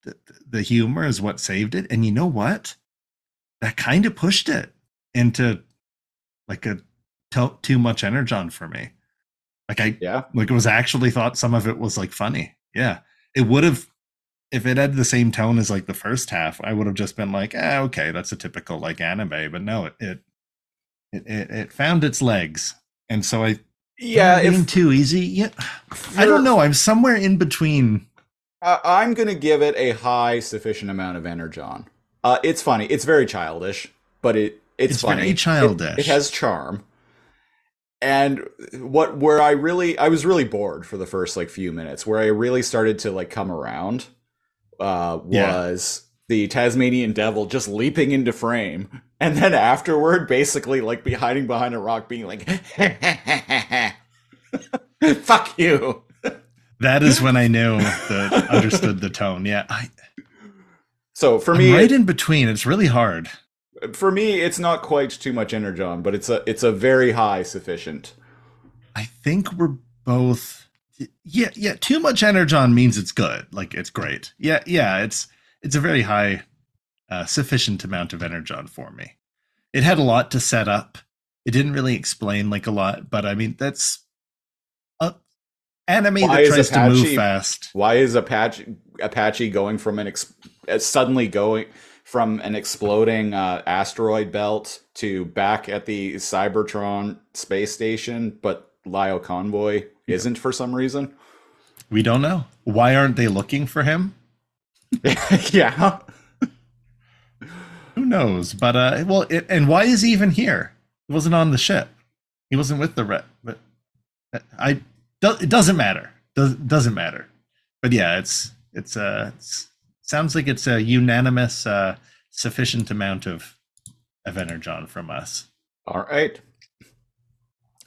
the, the humor is what saved it. And you know what? That kind of pushed it into like a to- too much energon for me. Like I Yeah? like it was actually thought some of it was like funny. Yeah. It would have if it had the same tone as like the first half, I would have just been like, eh, okay, that's a typical like anime. But no, it it it, it, found its legs. And so I Yeah, Am being if too easy. Yeah. I don't know. I'm somewhere in between. I I'm gonna give it a high sufficient amount of energon. Uh, it's funny. It's very childish, but it it's, It's funny. very It- childish. It, has charm. And what where I really I was really bored for the first like few minutes. Where I really started to like come around uh, Yeah. was the Tasmanian devil just leaping into frame, and then afterward, basically like be hiding behind a rock, being like, <laughs> "Fuck you." That is when I knew that understood the tone. Yeah. I, So for I'm me, right in between. It's really hard. for me it's not quite too much energon but it's a it's a very high sufficient I think we're both yeah, yeah, too much energon means it's good. Like it's great. Yeah, yeah, it's it's a very high uh sufficient amount of energon for me. It had a lot to set up. It didn't really explain like a lot, but I mean that's anime Why that tries to move Apache- fast. why is apache apache going from an ex- uh, suddenly going from an exploding uh, asteroid belt to back at the cybertron space station but Lio Convoy isn't for some reason We don't know. Why aren't they looking for him? <laughs> yeah Who knows? But uh well it, and why is he even here? He wasn't on the ship. He wasn't with the ret but uh, I it doesn't matter. Does doesn't matter. But yeah, it's it's uh it's, sounds like it's a unanimous uh sufficient amount of of energon from us. All right.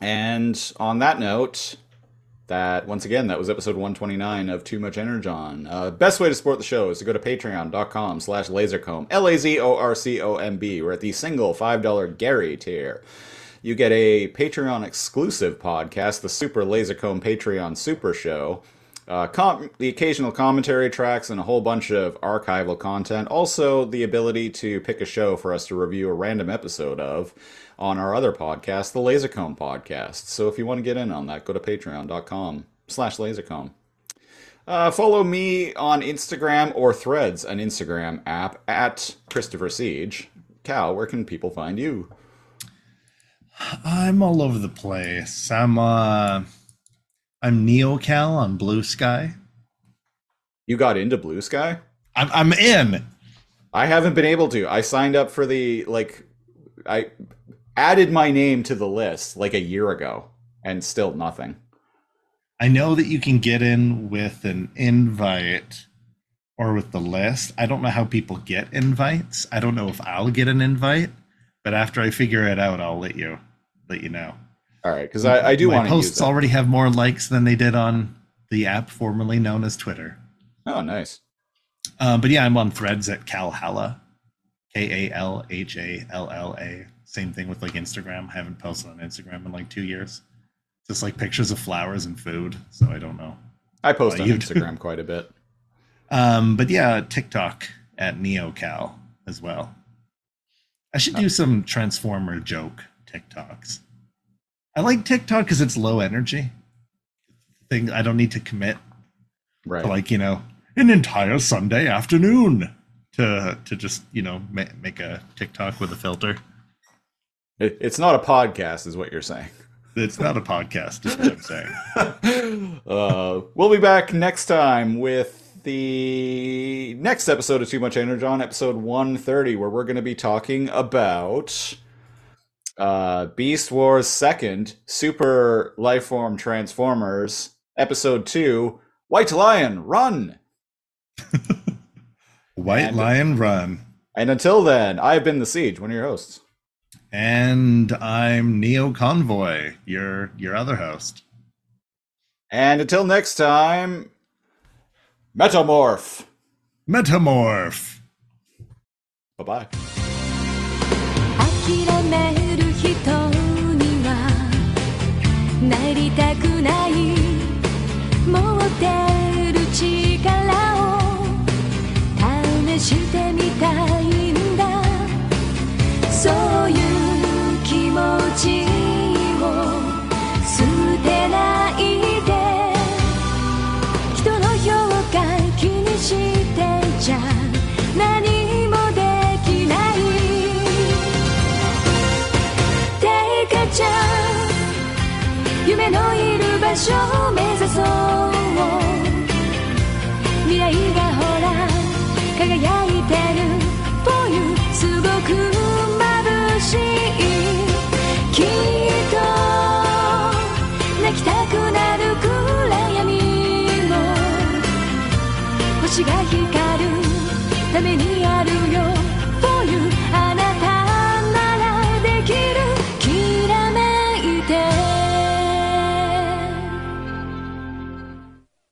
And on that note, that once again, that was episode 129 of Too Much Energon. Uh, best way to support the show is to go to patreon.com slash lazorcomb, L-A-Z-O-R-C-O-M-B. We're at the single $5 Gary tier. You get a Patreon exclusive podcast, the Super Lazor Comb Patreon Super Show. uh, com- the occasional commentary tracks, and a whole bunch of archival content. Also, the ability to pick a show for us to review a random episode of on our other podcast, the Lazor Comb Podcast. So if you want to get in on that, go to patreon.com slash lazorcomb. Uh, follow me on Instagram or Threads, an Instagram app, at Christopher Siege. Kal, where can people find you? I'm all over the place. I'm uh I'm NeoKal on Blue Sky. You got into Blue Sky? I'm I'm in. I haven't been able to. I signed up for the like I added my name to the list like a year ago and still nothing. I know that you can get in with an invite or with the list. I don't know how people get invites. I don't know if I'll get an invite, but after I figure it out, I'll let you let you know. All right, because I, I do want to use posts already have more likes than they did on the app formerly known as Twitter. Oh, nice. Um, but yeah, I'm on threads at Kalhalla, K A L H A L L A. Same thing with like Instagram. I haven't posted on Instagram in like two years. Just like pictures of flowers and food. So I don't know. I post on you do. Instagram quite a bit. Um, but yeah, TikTok at NeoKal as well. I should do some Transformer joke TikToks. I like TikTok because it's low energy. Thing I don't need to commit Right. to like you know an entire Sunday afternoon to to just you know ma- make a TikTok with a filter. It, it's not a podcast, is what you're saying. It's not a podcast, is what I'm saying. <laughs> Uh, we'll be back next time with the next episode of Too Much Energon, episode 130, where we're going to be talking about uh, Beast Wars Second, Super Lifeform Transformers, episode 2, White Lion, Run! <laughs> White And- Lion Run. And until then, I've been the Siege, one of your hosts. And I'm Neo Convoy, your your other host. And until next time, Metamorph! Metamorph. Bye bye. なりたくない持ってる力を試してみたいんだ。そういう気持ち。夢のいる場所を目指そう未来がほら輝いてる For you すごく眩しいきっと泣きたくなる暗闇も星が光る